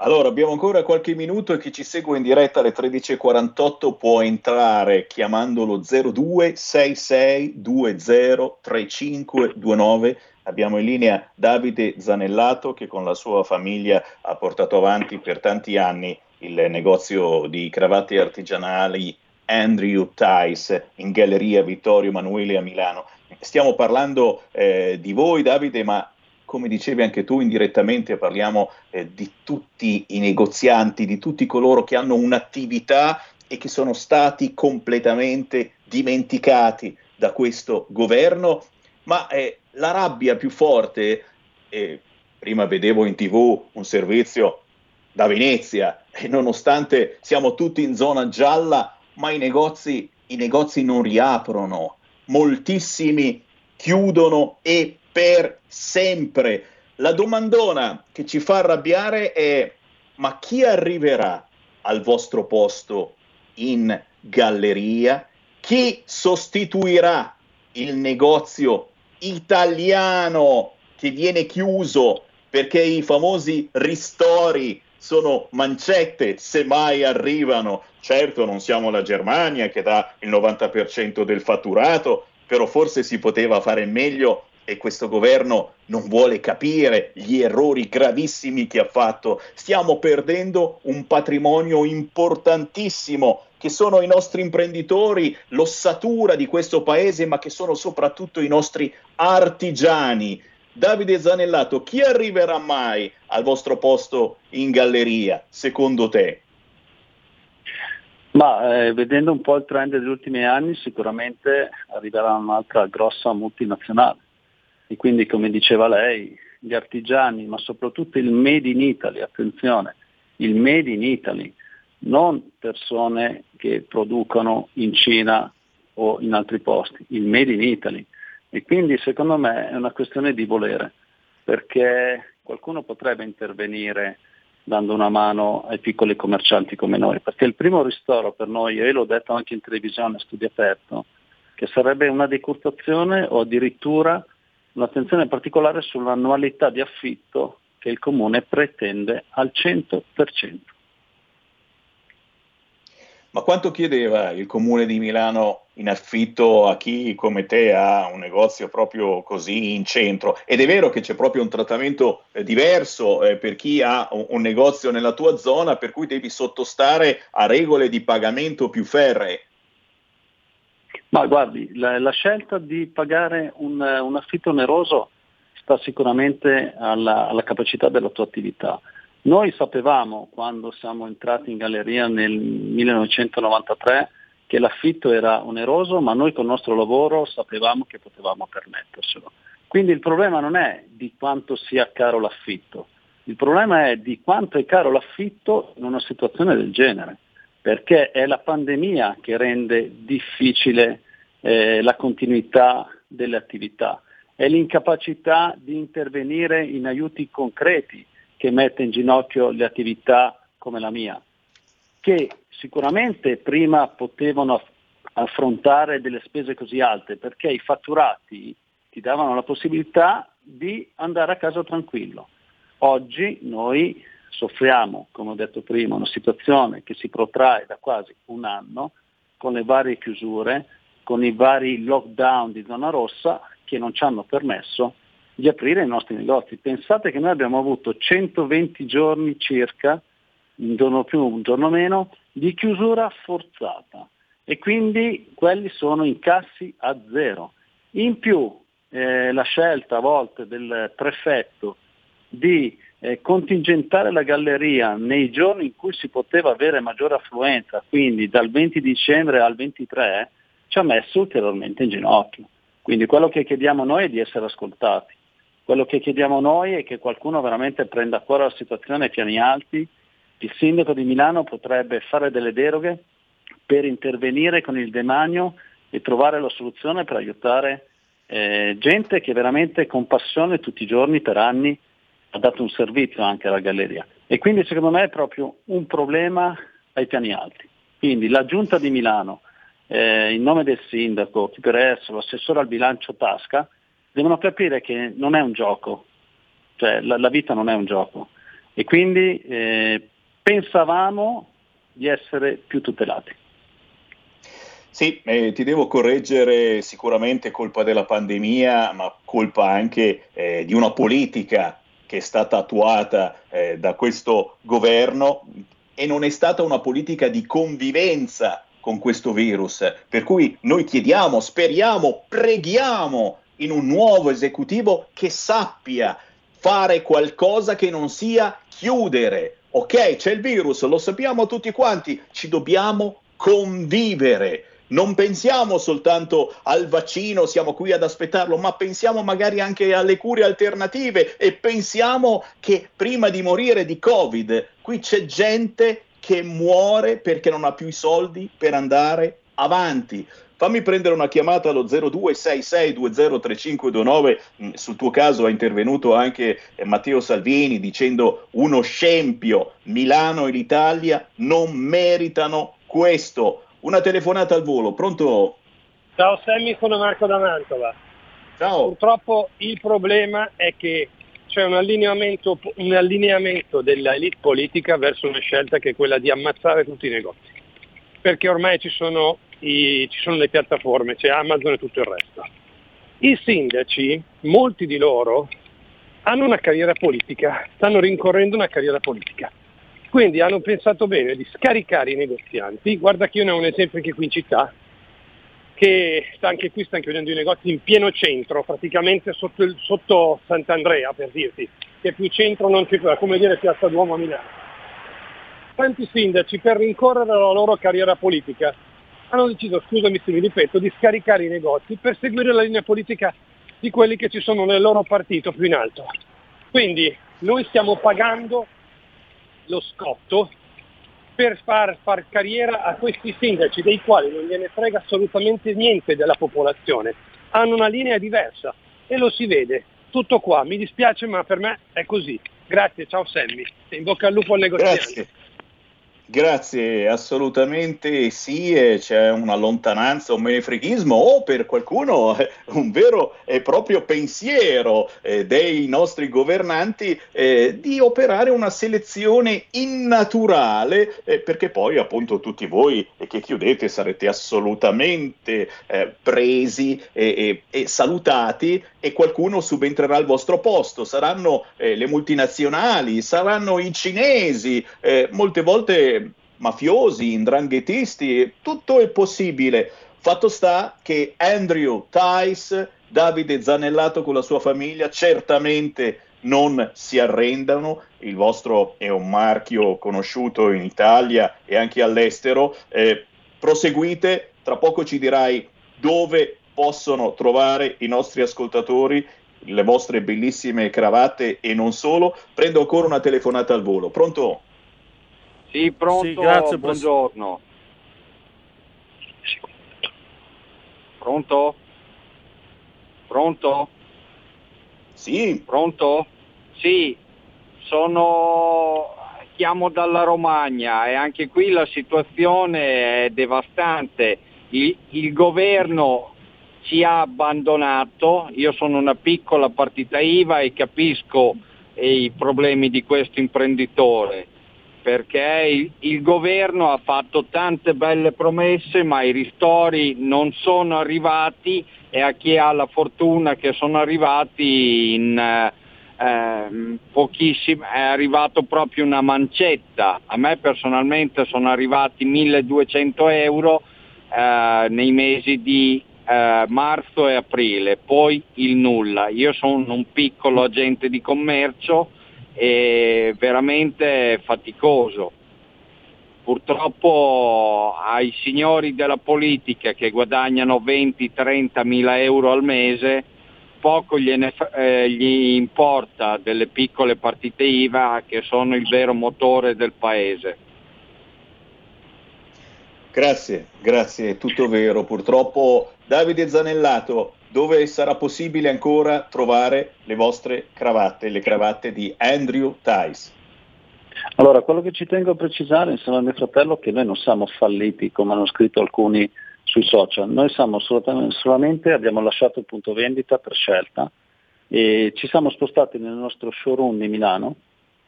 Allora, abbiamo ancora qualche minuto e chi ci segue in diretta alle 13.48 può entrare chiamandolo 0266203529. Abbiamo in linea Davide Zanellato che con la sua famiglia ha portato avanti per tanti anni il negozio di cravatte artigianali Andrew Tice in Galleria Vittorio Emanuele a Milano. Stiamo parlando eh, di voi Davide, ma come dicevi anche tu indirettamente, parliamo eh, di tutti i negozianti, di tutti coloro che hanno un'attività e che sono stati completamente dimenticati da questo governo, ma eh, la rabbia più forte, eh, prima vedevo in tv un servizio da Venezia e nonostante siamo tutti in zona gialla, ma i negozi, i negozi non riaprono, moltissimi chiudono e per sempre. La domandona che ci fa arrabbiare è ma chi arriverà al vostro posto in galleria? Chi sostituirà il negozio italiano che viene chiuso perché i famosi ristori sono mancette se mai arrivano. Certo non siamo la Germania che dà il 90% del fatturato, però forse si poteva fare meglio e questo governo non vuole capire gli errori gravissimi che ha fatto. Stiamo perdendo un patrimonio importantissimo che sono i nostri imprenditori, l'ossatura di questo paese, ma che sono soprattutto i nostri artigiani. Davide Zanellato, chi arriverà mai al vostro posto in galleria, secondo te? Ma eh, vedendo un po' il trend degli ultimi anni sicuramente arriverà un'altra grossa multinazionale e quindi come diceva lei gli artigiani ma soprattutto il made in Italy, attenzione, il made in Italy, non persone che producono in Cina o in altri posti, il made in Italy. E quindi secondo me è una questione di volere, perché qualcuno potrebbe intervenire dando una mano ai piccoli commercianti come noi, perché il primo ristoro per noi, io l'ho detto anche in televisione a studio aperto, che sarebbe una decurtazione o addirittura un'attenzione particolare sull'annualità di affitto che il comune pretende al 100%. Ma quanto chiedeva il comune di Milano in affitto a chi come te ha un negozio proprio così in centro? Ed è vero che c'è proprio un trattamento eh, diverso eh, per chi ha un, un, negozio nella tua zona, per cui devi sottostare a regole di pagamento più ferree. Ma guardi, la, la scelta di pagare un, un, affitto oneroso sta sicuramente alla, alla capacità della tua attività noi sapevamo quando siamo entrati in galleria nel 1993 che l'affitto era oneroso, ma noi con il nostro lavoro sapevamo che potevamo permetterselo. Quindi il problema non è di quanto sia caro l'affitto, il problema è di quanto è caro l'affitto in una situazione del genere, perché è la pandemia che rende difficile eh, la continuità delle attività, è l'incapacità di intervenire in aiuti concreti che mette in ginocchio le attività come la mia, che sicuramente prima potevano affrontare delle spese così alte perché i fatturati ti davano la possibilità di andare a casa tranquillo. Oggi noi soffriamo, come ho detto prima, una situazione che si protrae da quasi un anno con le varie chiusure, con i vari lockdown di zona rossa che non ci hanno permesso di aprire i nostri negozi. Pensate che noi abbiamo avuto 120 giorni circa, un giorno più, un giorno meno, di chiusura forzata e quindi quelli sono incassi a zero. In più eh, la scelta a volte del prefetto di eh, contingentare la galleria nei giorni in cui si poteva avere maggiore affluenza, quindi dal 20 dicembre al 23, ci ha messo ulteriormente in ginocchio. Quindi quello che chiediamo noi è di essere ascoltati. Quello che chiediamo noi è che qualcuno veramente prenda a cuore la situazione ai piani alti. Il sindaco di Milano potrebbe fare delle deroghe per intervenire con il demanio e trovare la soluzione per aiutare eh, gente che veramente con passione tutti i giorni per anni ha dato un servizio anche alla galleria. E quindi secondo me è proprio un problema ai piani alti. Quindi la giunta di Milano, eh, in nome del sindaco, chi per esso, l'assessore al bilancio Tasca, devono capire che non è un gioco, cioè la, la vita non è un gioco e quindi eh, pensavamo di essere più tutelati. Sì, eh, ti devo correggere, sicuramente colpa della pandemia, ma colpa anche eh, di una politica che è stata attuata eh, da questo governo e non è stata una politica di convivenza con questo virus. Per cui noi chiediamo, speriamo, preghiamo in un nuovo esecutivo che sappia fare qualcosa che non sia chiudere. Ok, c'è il virus, lo sappiamo tutti quanti, ci dobbiamo convivere. Non pensiamo soltanto al vaccino, siamo qui ad aspettarlo, ma pensiamo magari anche alle cure alternative e pensiamo che prima di morire di Covid qui c'è gente che muore perché non ha più i soldi per andare avanti. Fammi prendere una chiamata allo 0266203529. Mm, sul tuo caso è intervenuto anche eh, Matteo Salvini dicendo uno scempio. Milano e l'Italia non meritano questo. Una telefonata al volo, pronto? Ciao Sammy, sono Marco da Mantova. Ciao. Purtroppo il problema è che c'è un allineamento, un allineamento dell'elite politica verso una scelta che è quella di ammazzare tutti i negozi. Perché ormai ci sono i, ci sono le piattaforme, c'è Amazon e tutto il resto. I sindaci, molti di loro, hanno una carriera politica, stanno rincorrendo una carriera politica. Quindi hanno pensato bene di scaricare i negozianti. Guarda che io ne ho un esempio anche qui in città, che sta anche qui, stanno chiudendo i negozi in pieno centro, praticamente sotto, il, sotto Sant'Andrea per dirti, che più centro non è come dire Piazza Duomo a Milano. Tanti sindaci per rincorrere la loro carriera politica hanno deciso, scusami se mi ripeto, di scaricare i negozi per seguire la linea politica di quelli che ci sono nel loro partito più in alto. Quindi noi stiamo pagando lo scotto per far, far carriera a questi sindaci, dei quali non gliene frega assolutamente niente della popolazione. Hanno una linea diversa e lo si vede. Tutto qua, mi dispiace ma per me è così. Grazie, ciao Sammy. In bocca al lupo al negoziante. Grazie. Grazie, assolutamente sì, c'è una lontananza, un menefreghismo o per qualcuno un vero e proprio pensiero eh, dei nostri governanti eh, di operare una selezione innaturale eh, perché poi appunto tutti voi che chiudete sarete assolutamente presi e, salutati e qualcuno subentrerà al vostro posto, saranno le multinazionali, saranno i cinesi, molte volte mafiosi, indranghetisti, tutto è possibile. Fatto sta che Andrew Tice, Davide Zanellato con la sua famiglia, certamente non si arrendano, il vostro è un marchio conosciuto in Italia e anche all'estero, eh, proseguite, tra poco ci dirai dove possono trovare i nostri ascoltatori le vostre bellissime cravatte e non solo. Prendo ancora una telefonata al volo. Pronto? Sì, pronto, Sì, grazie, buongiorno. Pronto? Pronto? Sì. Pronto? Sì, sono... chiamo dalla Romagna e anche qui la situazione è devastante. Il, il governo ci ha abbandonato, io sono una piccola partita IVA e capisco eh, i problemi di questo imprenditore perché il, il, governo ha fatto tante belle promesse ma i ristori non sono arrivati e a chi ha la fortuna che sono arrivati in eh, ehm, pochissimo è arrivato proprio una mancetta. A me personalmente sono arrivati 1200 euro eh, nei mesi di eh, marzo e aprile poi il nulla. Io sono un piccolo agente di commercio è veramente faticoso. Purtroppo ai signori della politica che guadagnano 20-30 mila euro al mese poco gliene, eh, gli importa delle piccole partite IVA che sono il vero motore del paese. Grazie, grazie, è tutto vero. Purtroppo Davide Zanellato dove sarà possibile ancora trovare le vostre cravatte, le cravatte di Andrew Tice. Allora, quello che ci tengo a precisare insieme a mio fratello è che noi non siamo falliti come hanno scritto alcuni sui social, noi siamo solamente, abbiamo lasciato il punto vendita per scelta. E ci siamo spostati nel nostro showroom di Milano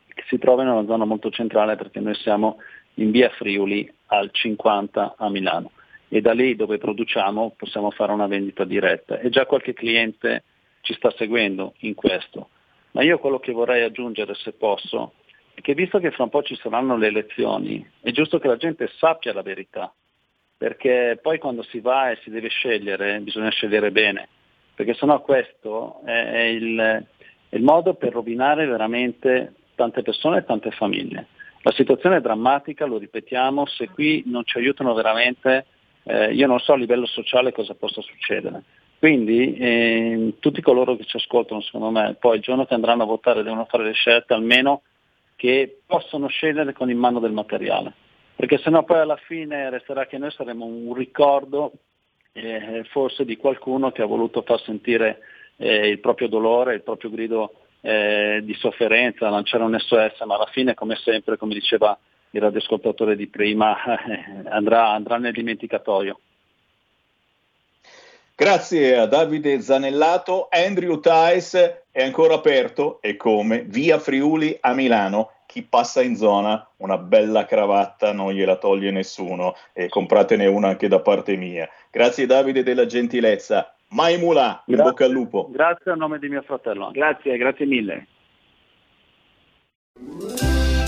che si trova in una zona molto centrale perché noi siamo in via Friuli al 50 a Milano e da lì dove produciamo possiamo fare una vendita diretta e già qualche cliente ci sta seguendo in questo. Ma io quello che vorrei aggiungere, se posso, è che visto che fra un po' ci saranno le elezioni, è giusto che la gente sappia la verità, perché poi quando si va e si deve scegliere bisogna scegliere bene, perché sennò questo è il, è il modo per rovinare veramente tante persone e tante famiglie. La situazione è drammatica, lo ripetiamo, se qui non ci aiutano veramente eh, io non so a livello sociale cosa possa succedere. Quindi eh, tutti coloro che ci ascoltano, secondo me, poi il giorno che andranno a votare devono fare le scelte almeno che possono scegliere con in mano del materiale, perché sennò poi alla fine resterà che noi saremo un ricordo eh, forse di qualcuno che ha voluto far sentire eh, il proprio dolore, il proprio grido eh, di sofferenza, lanciare un SOS, ma alla fine come sempre, come diceva il radioascoltatore di prima eh, andrà, andrà nel dimenticatoio. Grazie a Davide Zanellato. Andrew Tice è ancora aperto e come via Friuli a Milano. Chi passa in zona, una bella cravatta non gliela toglie nessuno e compratene una anche da parte mia. Grazie Davide della gentilezza. Maimula, in Grazie. bocca al lupo. Grazie a nome di mio fratello. Grazie, grazie mille.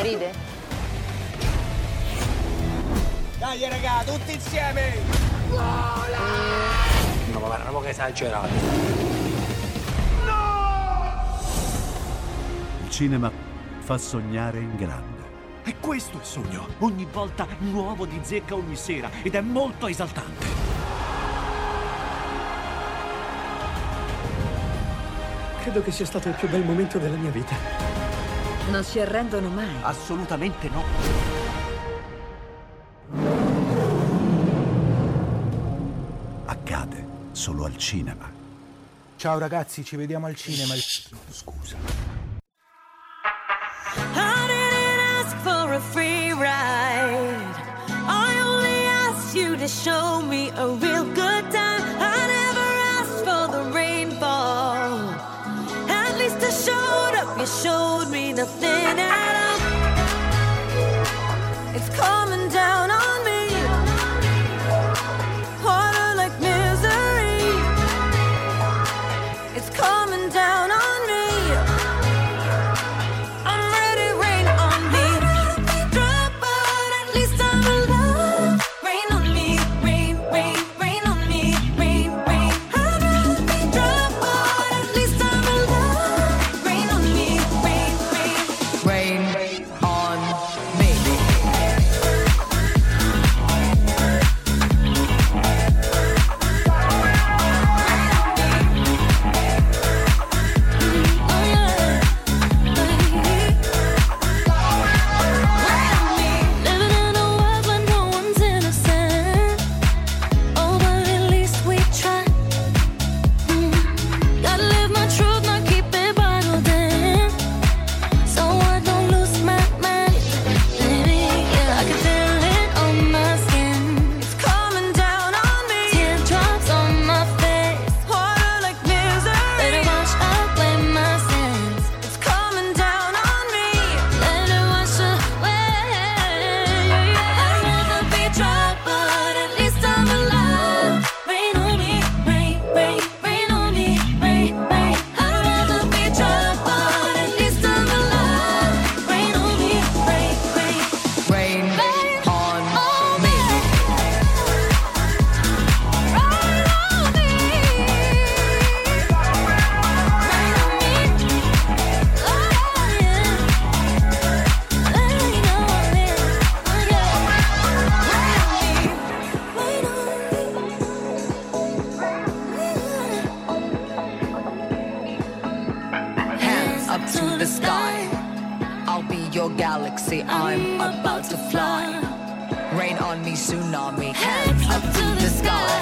Ride? Dai raga, tutti insieme! No, vabbè, non è che esagerato. Il cinema fa sognare in grande. E questo è il sogno. Ogni volta nuovo di zecca ogni sera ed è molto esaltante. Credo che sia stato il più bel momento della mia vita. Non si arrendono mai. Assolutamente no. Accade solo al cinema. Ciao ragazzi, ci vediamo al cinema. Scusa. I didn't ask for a free ride. I only asked you to show me a real about to fly. Rain on me, tsunami. Hands up to the sky.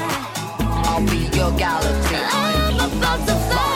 I'll be your galaxy. I'm about to fly.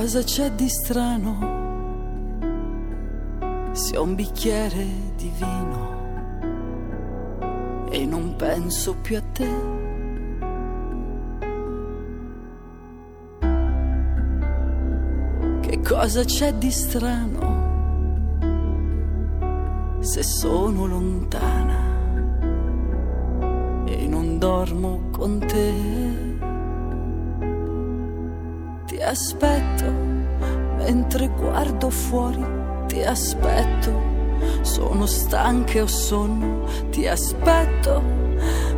Cosa c'è di strano se ho un bicchiere di vino e non penso più a te? Che cosa c'è di strano se sono lontana e non dormo con te? Ti aspetto mentre guardo fuori, ti aspetto. Sono stanca e ho sonno, ti aspetto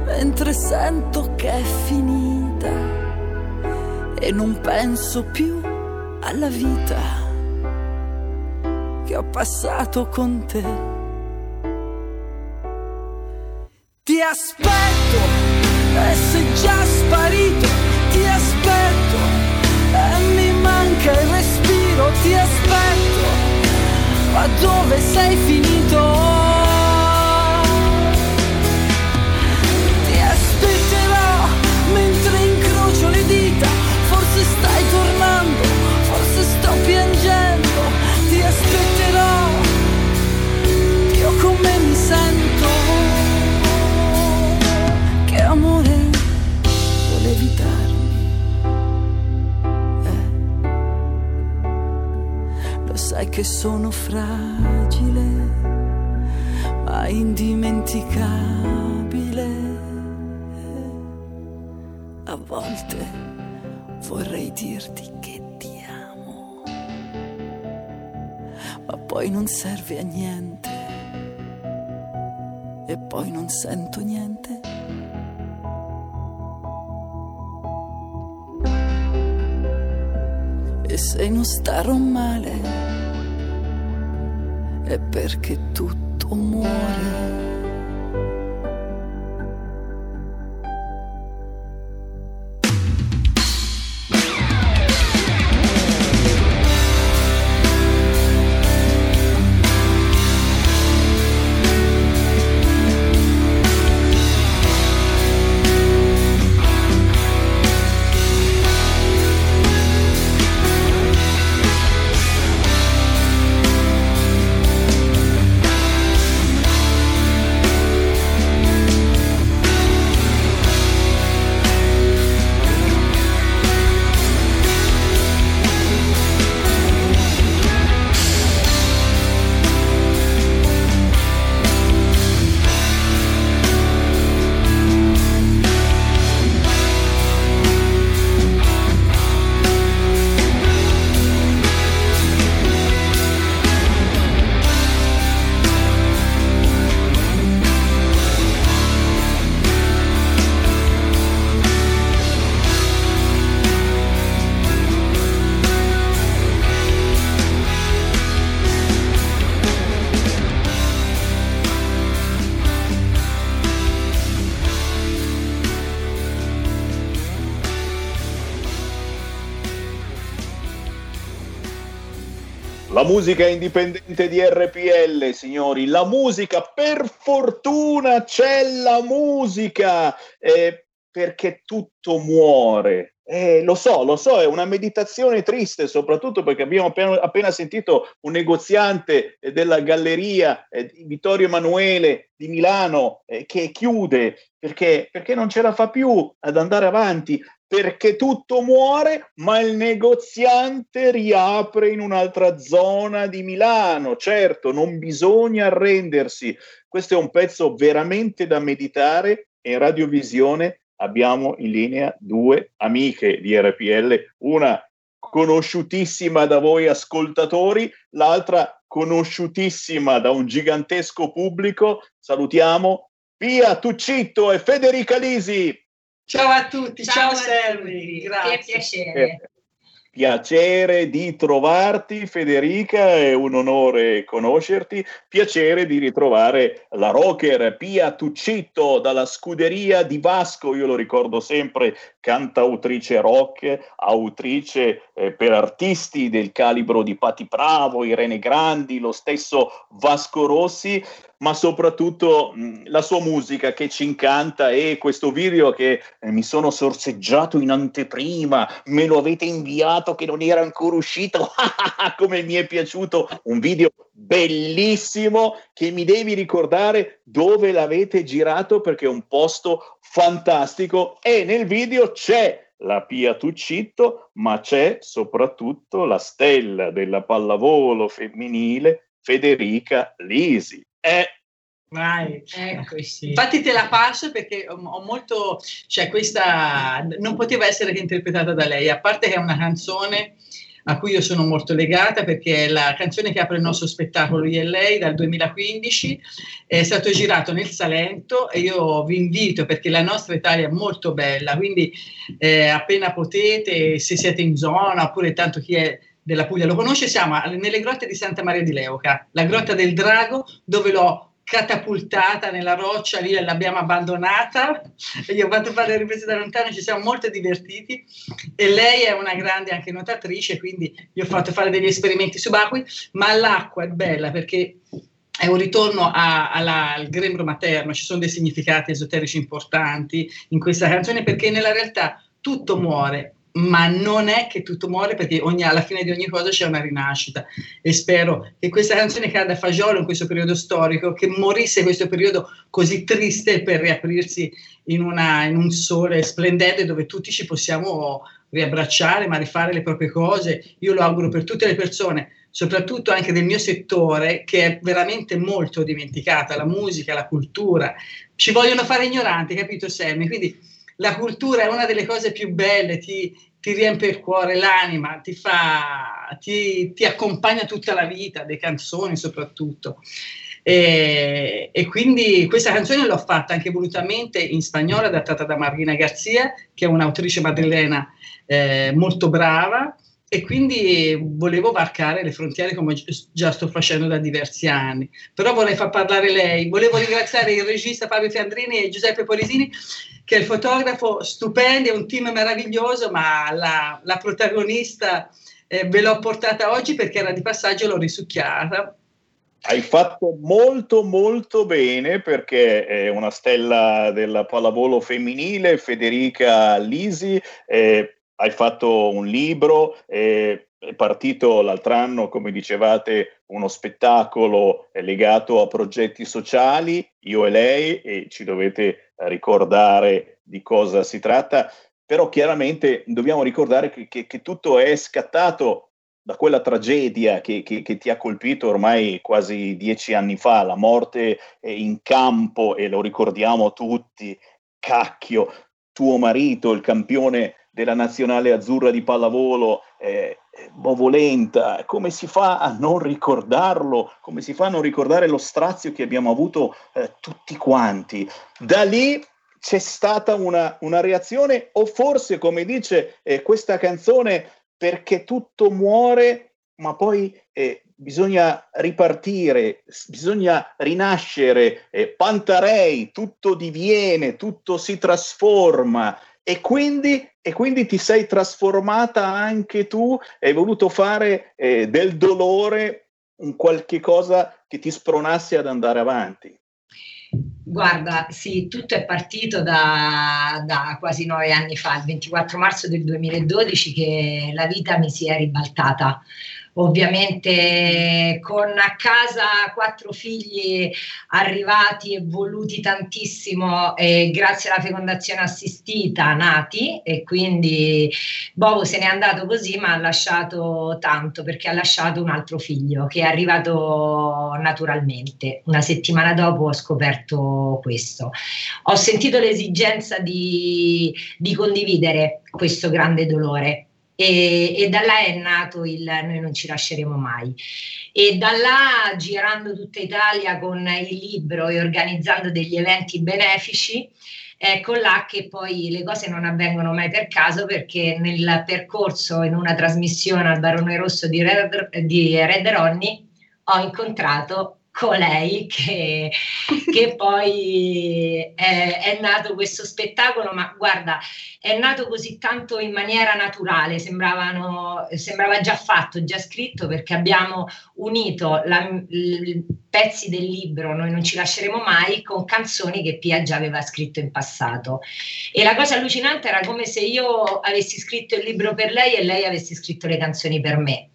mentre sento che è finita e non penso più alla vita che ho passato con te. Ti aspetto e sei già sparito, il respiro, ti aspetto, ma dove sei finito? Che sono fragile, ma indimenticabile. A volte vorrei dirti che ti amo, ma poi non serve a niente. E poi non sento niente. E se non starò male è perché tutto muore. Musica indipendente di RPL, signori, la musica, per fortuna c'è la musica, eh, perché tutto muore. Eh, lo so, lo so, è una meditazione triste, soprattutto perché abbiamo appena, appena sentito un negoziante eh, della galleria eh, Vittorio Emanuele di Milano eh, che chiude perché, perché non ce la fa più ad andare avanti perché tutto muore, ma il negoziante riapre in un'altra zona di Milano. Certo, non bisogna arrendersi. Questo è un pezzo veramente da meditare e in radiovisione abbiamo in linea due amiche di RPL, una conosciutissima da voi ascoltatori, l'altra conosciutissima da un gigantesco pubblico. Salutiamo Pia Tuccitto e Federica Lisi. Ciao a tutti, ciao, Ciao a Selvi, tutti, grazie. che piacere. Piacere di trovarti Federica, è un onore conoscerti. Piacere di ritrovare la rocker Pia Tuccitto dalla scuderia di Vasco, io lo ricordo sempre, cantautrice rock, autrice eh, per artisti del calibro di Patti Bravo, Irene Grandi, lo stesso Vasco Rossi, ma soprattutto mh, la sua musica che ci incanta e questo video che eh, mi sono sorseggiato in anteprima, me lo avete inviato che non era ancora uscito, come mi è piaciuto, un video bellissimo che mi devi ricordare dove l'avete girato perché è un posto fantastico e nel video c'è la Pia Tuccitto, ma c'è soprattutto la stella della pallavolo femminile Federica Lisi. Eh, Vai. Eccoci. Infatti te la passo perché ho, ho molto, cioè questa non poteva essere che interpretata da lei, a parte che è una canzone a cui io sono molto legata perché è la canzone che apre il nostro spettacolo Io e lei dal 2015, è stato girato nel Salento e io vi invito perché la nostra Italia è molto bella, quindi eh, appena potete, se siete in zona oppure tanto chi è della Puglia. Lo conosce, siamo nelle grotte di Santa Maria di Leuca, la grotta del drago dove l'ho catapultata nella roccia, lì l'abbiamo abbandonata, gli ho fatto fare le riprese da lontano, ci siamo molto divertiti. E lei è una grande anche nuotatrice, quindi gli ho fatto fare degli esperimenti subacquei, ma l'acqua è bella perché è un ritorno a- alla- al grembo materno, ci sono dei significati esoterici importanti in questa canzone perché nella realtà tutto muore, ma non è che tutto muore perché ogni- alla fine di ogni cosa c'è una rinascita e spero che questa canzone cada a fagiolo in questo periodo storico, che morisse questo periodo così triste per riaprirsi in, una- in un sole splendente dove tutti ci possiamo riabbracciare, ma rifare le proprie cose. Io lo auguro per tutte le persone, soprattutto anche del mio settore, che è veramente molto dimenticata, la musica, la cultura. Ci vogliono fare ignoranti, capito Sammy? Quindi la cultura è una delle cose più belle, ti, ti riempie il cuore, l'anima, ti, fa, ti, ti accompagna tutta la vita, le canzoni soprattutto. E, e quindi questa canzone l'ho fatta anche volutamente in spagnolo, adattata da Marina Garzia, che è un'autrice madrilena eh, molto brava, e quindi volevo varcare le frontiere come gi- già sto facendo da diversi anni. Però vorrei far parlare lei. Volevo ringraziare il regista Fabio Fiandrini e Giuseppe Polisini, che è il fotografo stupendo, è un team meraviglioso, ma la, la protagonista eh, ve l'ho portata oggi perché era di passaggio, l'ho risucchiata. Hai fatto molto molto bene perché è una stella della pallavolo femminile, Federica Lisi, eh, hai fatto un libro, è partito l'altro anno, come dicevate, uno spettacolo legato a progetti sociali, io e lei, e ci dovete ricordare di cosa si tratta, però chiaramente dobbiamo ricordare che, che- che tutto è scattato da quella tragedia che, che- che ti ha colpito ormai quasi dieci anni fa, la morte in campo, e lo ricordiamo tutti, cacchio, tuo marito, il campione della nazionale azzurra di pallavolo, eh, eh, Bovolenta, come si fa a non ricordarlo? Come si fa a non ricordare lo strazio che abbiamo avuto eh, tutti quanti? Da lì c'è stata una, una reazione, o forse, come dice eh, questa canzone, perché tutto muore, ma poi eh, bisogna ripartire, bisogna rinascere, eh, Pantarei, tutto diviene, tutto si trasforma. E quindi, e quindi ti sei trasformata anche tu, hai voluto fare eh, del dolore un qualche cosa che ti spronasse ad andare avanti. Guarda, sì, tutto è partito da, da quasi nove anni fa, il 24 marzo del 2012, che la vita mi si è ribaltata. Ovviamente con a casa quattro figli arrivati e voluti tantissimo e grazie alla fecondazione assistita nati e quindi Bobo se n'è andato così ma ha lasciato tanto perché ha lasciato un altro figlio che è arrivato naturalmente. Una settimana dopo ho scoperto questo. Ho sentito l'esigenza di, di condividere questo grande dolore E, e, da là è nato il Noi non ci lasceremo mai. E da là, girando tutta Italia con il libro e organizzando degli eventi benefici, ecco là che poi le cose non avvengono mai per caso perché nel percorso in una trasmissione al Barone Rosso di Red, di Red Ronnie ho incontrato colei che, che poi è, è, nato questo spettacolo, ma guarda, è nato così tanto in maniera naturale, sembravano, sembrava già fatto, già scritto, perché abbiamo unito la, i pezzi del libro Noi non ci lasceremo mai con canzoni che Pia già aveva scritto in passato. E la cosa allucinante era come se io avessi scritto il libro per lei e lei avesse scritto le canzoni per me.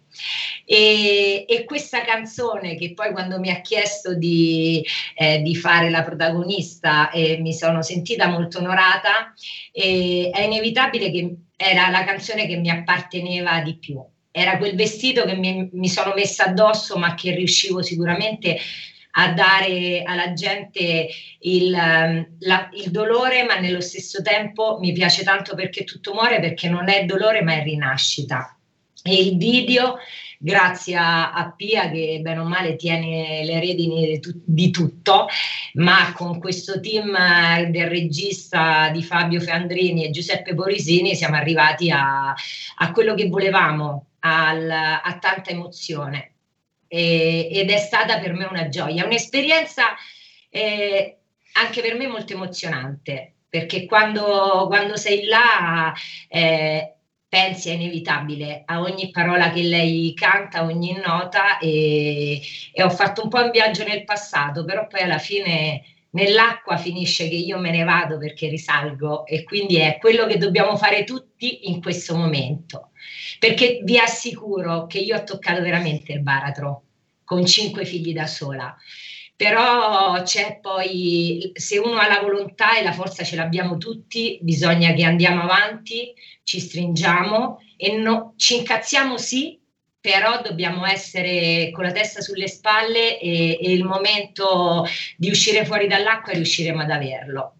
E, e, questa canzone che poi quando mi ha chiesto di, eh, di fare la protagonista eh, mi sono sentita molto onorata, eh, è inevitabile che era la canzone che mi apparteneva di più. Era quel vestito che mi, mi sono messa addosso ma che riuscivo sicuramente a dare alla gente il, la, il, dolore, ma nello stesso tempo mi piace tanto perché tutto muore, perché non è dolore ma è rinascita. E il video grazie a, a, Pia che bene o male tiene le redini di, di, tutto, ma con questo team del regista di Fabio Feandrini e Giuseppe Borisini siamo arrivati a, a quello che volevamo, al, a tanta emozione. E, ed è stata per me una gioia, un'esperienza eh, anche per me molto emozionante, perché quando, quando sei là eh, pensi è inevitabile. A ogni parola che lei canta, ogni nota e, e, ho fatto un po' un viaggio nel passato, però poi alla fine nell'acqua finisce che io me ne vado perché risalgo e quindi è quello che dobbiamo fare tutti in questo momento, perché vi assicuro che io ho toccato veramente il baratro con cinque figli da sola. Però c'è poi, se uno ha la volontà e la forza ce l'abbiamo tutti, bisogna che andiamo avanti, ci stringiamo e no, ci incazziamo sì, però dobbiamo essere con la testa sulle spalle e, e il momento di uscire fuori dall'acqua riusciremo ad averlo.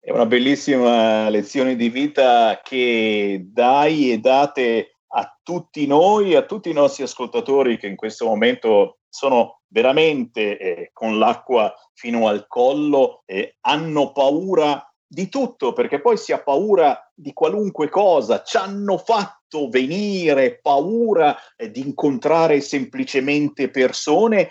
È una bellissima lezione di vita che dai e date a tutti noi, a tutti i nostri ascoltatori che in questo momento sono veramente eh, con l'acqua fino al collo, eh, hanno paura di tutto, perché poi si ha paura di qualunque cosa, ci hanno fatto venire paura eh, di incontrare semplicemente persone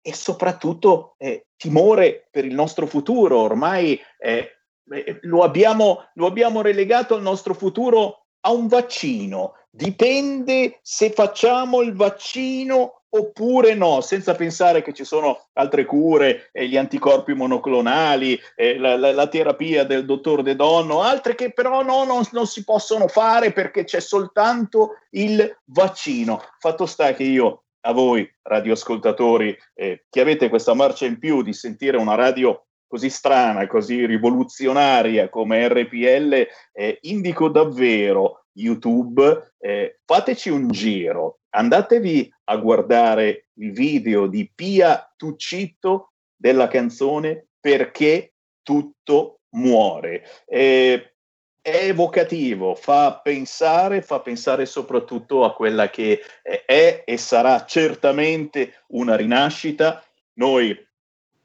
e soprattutto eh, timore per il nostro futuro. Ormai eh, eh, lo abbiamo, lo abbiamo relegato al nostro futuro a un vaccino. Dipende se facciamo il vaccino oppure no, senza pensare che ci sono altre cure, eh, gli anticorpi monoclonali, eh, la, la, la, terapia del dottor De Donno, altre che però no, non, non, si possono fare perché c'è soltanto il vaccino. Fatto sta che io a voi radioascoltatori eh, che avete questa marcia in più di sentire una radio così strana, così rivoluzionaria come RPL, eh, indico davvero YouTube, eh, fateci un giro, andatevi a guardare il video di Pia Tuccitto della canzone Perché tutto muore. Eh, è evocativo, fa pensare, fa pensare soprattutto a quella che è e sarà certamente una rinascita. Noi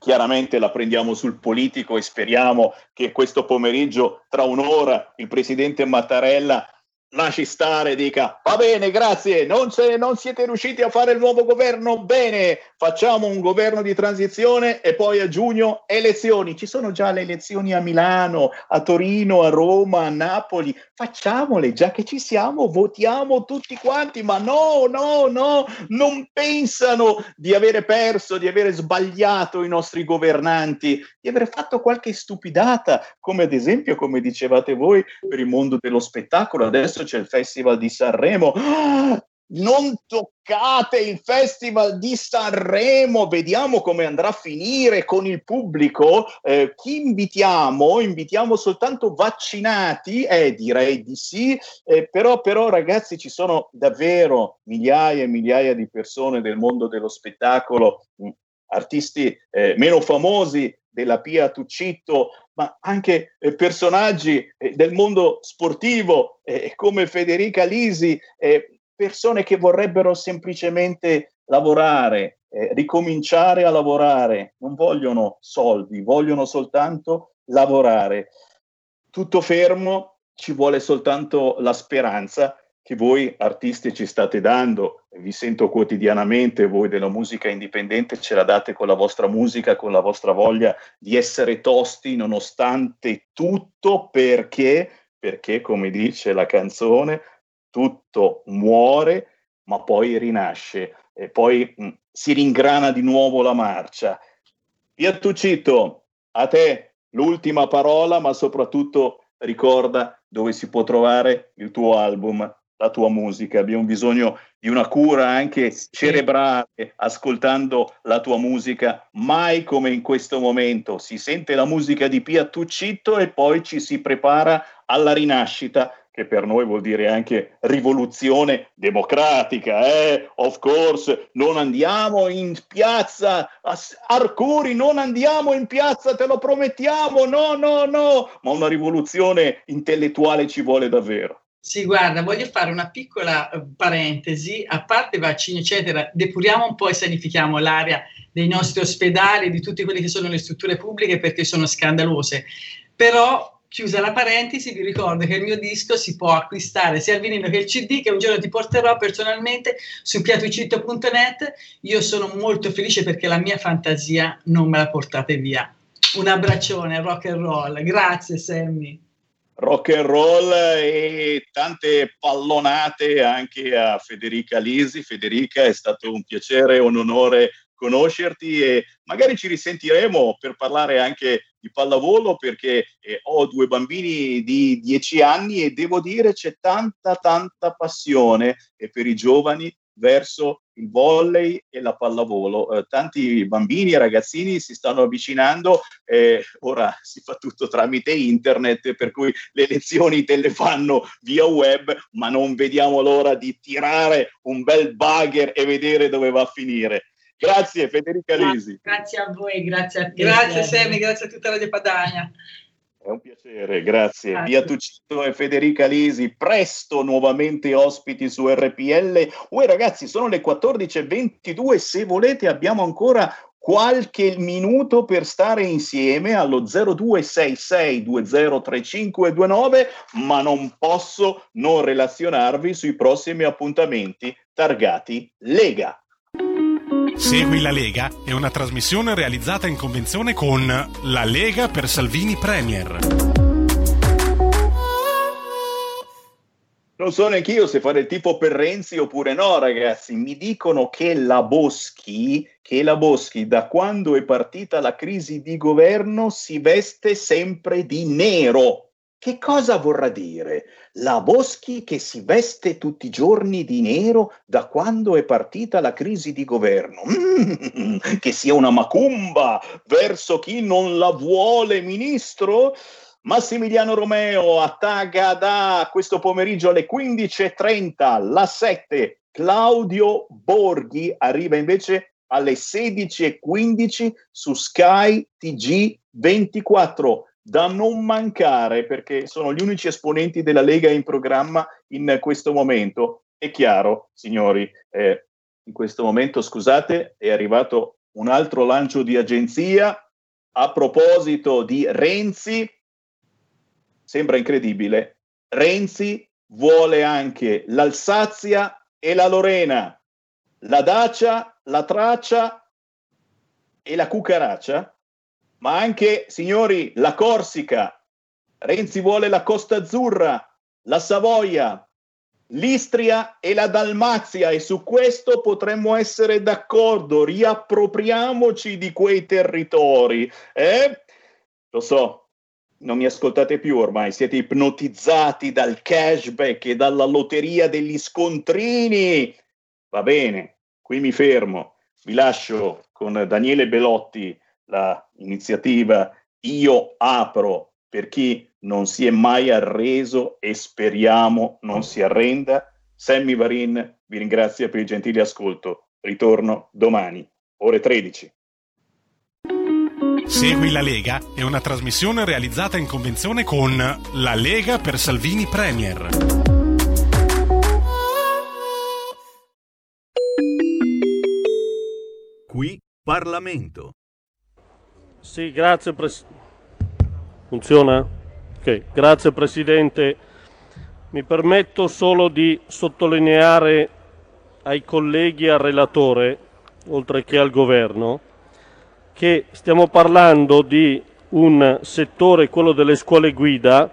chiaramente la prendiamo sul politico e speriamo che questo pomeriggio, tra un'ora, il presidente Mattarella lasci stare, dica va bene, grazie, non, se, non, siete riusciti a fare il nuovo governo, bene, facciamo un governo di transizione e poi a giugno elezioni. Ci sono già le elezioni a Milano, a Torino, a Roma, a Napoli, facciamole, già che ci siamo, votiamo tutti quanti, ma no, no, no, non pensano di avere perso, di avere sbagliato i nostri governanti, di aver fatto qualche stupidata, come ad esempio, come dicevate voi, per il mondo dello spettacolo. Adesso adesso c'è il Festival di Sanremo. Ah, non toccate il Festival di Sanremo, vediamo come andrà a finire con il pubblico. Eh, chi invitiamo? Invitiamo soltanto vaccinati? Eh, direi di sì, eh, però, però ragazzi ci sono davvero migliaia e migliaia di persone del mondo dello spettacolo, mh, artisti eh, meno famosi della Pia Tuccitto, ma anche eh, personaggi eh, del mondo sportivo eh, come Federica Lisi, eh, persone che vorrebbero semplicemente lavorare, eh, ricominciare a lavorare, non vogliono soldi, vogliono soltanto lavorare. Tutto fermo, ci vuole soltanto la speranza che voi artisti ci state dando, vi sento quotidianamente, voi della musica indipendente ce la date con la vostra musica, con la vostra voglia di essere tosti nonostante tutto, perché, perché come dice la canzone, tutto muore, ma poi rinasce e poi mh, si ringrana di nuovo la marcia. Piattucito, a te l'ultima parola, ma soprattutto ricorda dove si può trovare il tuo album la tua musica, abbiamo bisogno di una cura anche cerebrale ascoltando la tua musica, mai come in questo momento. Si sente la musica di Pia Tuccitto e poi ci si prepara alla rinascita che per noi vuol dire anche rivoluzione democratica, eh? Of course, non andiamo in piazza, Arcuri, non andiamo in piazza, te lo promettiamo, no, no, no, ma una rivoluzione intellettuale ci vuole davvero. Sì, guarda, voglio fare una piccola eh, parentesi, a parte vaccini, eccetera, depuriamo un po' e sanifichiamo l'area dei nostri ospedali, di tutte quelle che sono le strutture pubbliche perché sono scandalose. Però, chiusa la parentesi, vi ricordo che il mio disco si può acquistare sia il vinile che il CD, che un giorno ti porterò personalmente su piatuicitto.net. Io sono molto felice perché la mia fantasia non me la portate via. Un abbraccione, rock and roll. Grazie, Sammy rock and roll e tante pallonate anche a Federica Lisi. Federica, è stato un piacere un onore conoscerti e magari ci risentiremo per parlare anche di pallavolo perché eh, ho due bambini di dieci anni e devo dire c'è tanta tanta passione e per i giovani verso il volley e la pallavolo. Eh, tanti bambini e ragazzini si stanno avvicinando, eh, ora si fa tutto tramite internet, per cui le lezioni te le fanno via web, ma non vediamo l'ora di tirare un bel bugger e vedere dove va a finire. Grazie Federica Lisi. Grazie a voi, grazie a te. Grazie Semi, grazie a tutta la Padania. È un piacere, grazie. grazie. Via Tuccito e Federica Lisi, presto nuovamente ospiti su RPL. Uè ragazzi, sono le 14.22, se volete abbiamo ancora qualche minuto per stare insieme allo 0266203529, ma non posso non relazionarvi sui prossimi appuntamenti targati Lega. Segui la Lega è una trasmissione realizzata in convenzione con La Lega per Salvini Premier. Non so neanche io se fare il tipo per Renzi oppure no, ragazzi. Mi dicono che la Boschi, che la Boschi, da quando è partita la crisi di governo, si veste sempre di nero. Che cosa vorrà dire? La Boschi che si veste tutti i giorni di nero da quando è partita la crisi di governo. Mm, che sia una macumba verso chi non la vuole, ministro? Massimiliano Romeo a Tagada questo pomeriggio alle 15.30, la 7. Claudio Borghi arriva invece alle 16.15 su Sky TG 24 da non mancare perché sono gli unici esponenti della Lega in programma in questo momento. È chiaro, signori, eh, in questo momento, scusate, è arrivato un altro lancio di agenzia a proposito di Renzi. Sembra incredibile. Renzi vuole anche l'Alsazia e la Lorena, la Dacia, la Traccia e la Cucaraccia ma anche, signori, la Corsica. Renzi vuole la Costa Azzurra, la Savoia, l'Istria e la Dalmazia e su questo potremmo essere d'accordo, riappropriamoci di quei territori. Eh? Lo so, non mi ascoltate più ormai, siete ipnotizzati dal cashback e dalla lotteria degli scontrini. Va bene, qui mi fermo. Vi lascio con Daniele Belotti la iniziativa Io apro per chi non si è mai arreso e speriamo non si arrenda. Sammy Varin vi ringrazia per il gentile ascolto. Ritorno domani, ore 13. Segui la Lega è una trasmissione realizzata in convenzione con La Lega per Salvini Premier. Qui Parlamento. Sì, grazie Presidente. Funziona? Ok, grazie Presidente. Mi permetto solo di sottolineare ai colleghi e al relatore, oltre che al Governo, che stiamo parlando di un settore, quello delle scuole guida,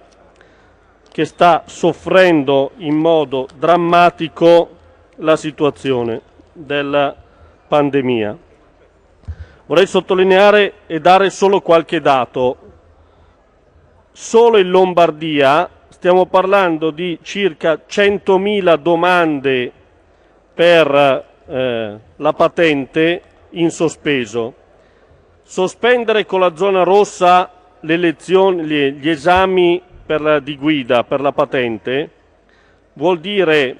che sta soffrendo in modo drammatico la situazione della pandemia. Vorrei sottolineare e dare solo qualche dato. Solo in Lombardia stiamo parlando di circa 100.000 domande per eh, la patente in sospeso. Sospendere con la zona rossa le lezioni, gli, esami la- di guida per la patente vuol dire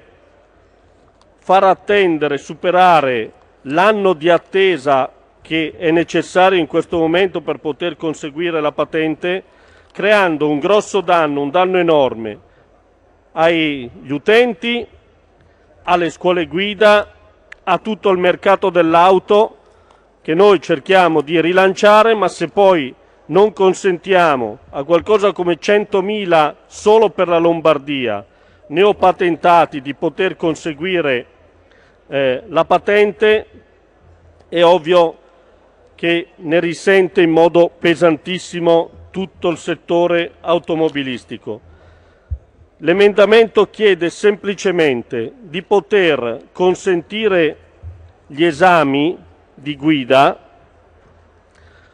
far attendere, superare l'anno di attesa che è necessario in questo momento per poter conseguire la patente, creando un grosso danno, un danno enorme agli utenti, alle scuole guida, a tutto il mercato dell'auto che noi cerchiamo di rilanciare, ma se poi non consentiamo a qualcosa come 100.000 solo per la Lombardia neopatentati di poter conseguire eh, la patente, è ovvio che ne risente in modo pesantissimo tutto il settore automobilistico. L'emendamento chiede semplicemente di poter consentire gli esami di guida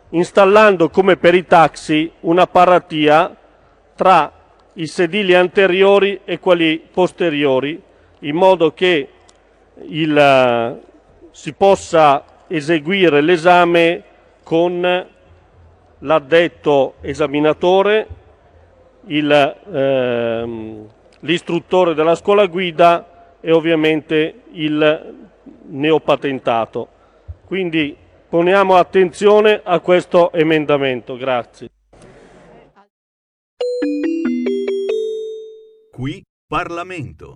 installando come per i taxi una paratia tra i sedili anteriori e quelli posteriori in modo che il, eh, si possa eseguire l'esame con l'addetto esaminatore, il, ehm, l'istruttore della scuola guida e ovviamente il neopatentato. Quindi poniamo attenzione a questo emendamento. Grazie. Qui Parlamento.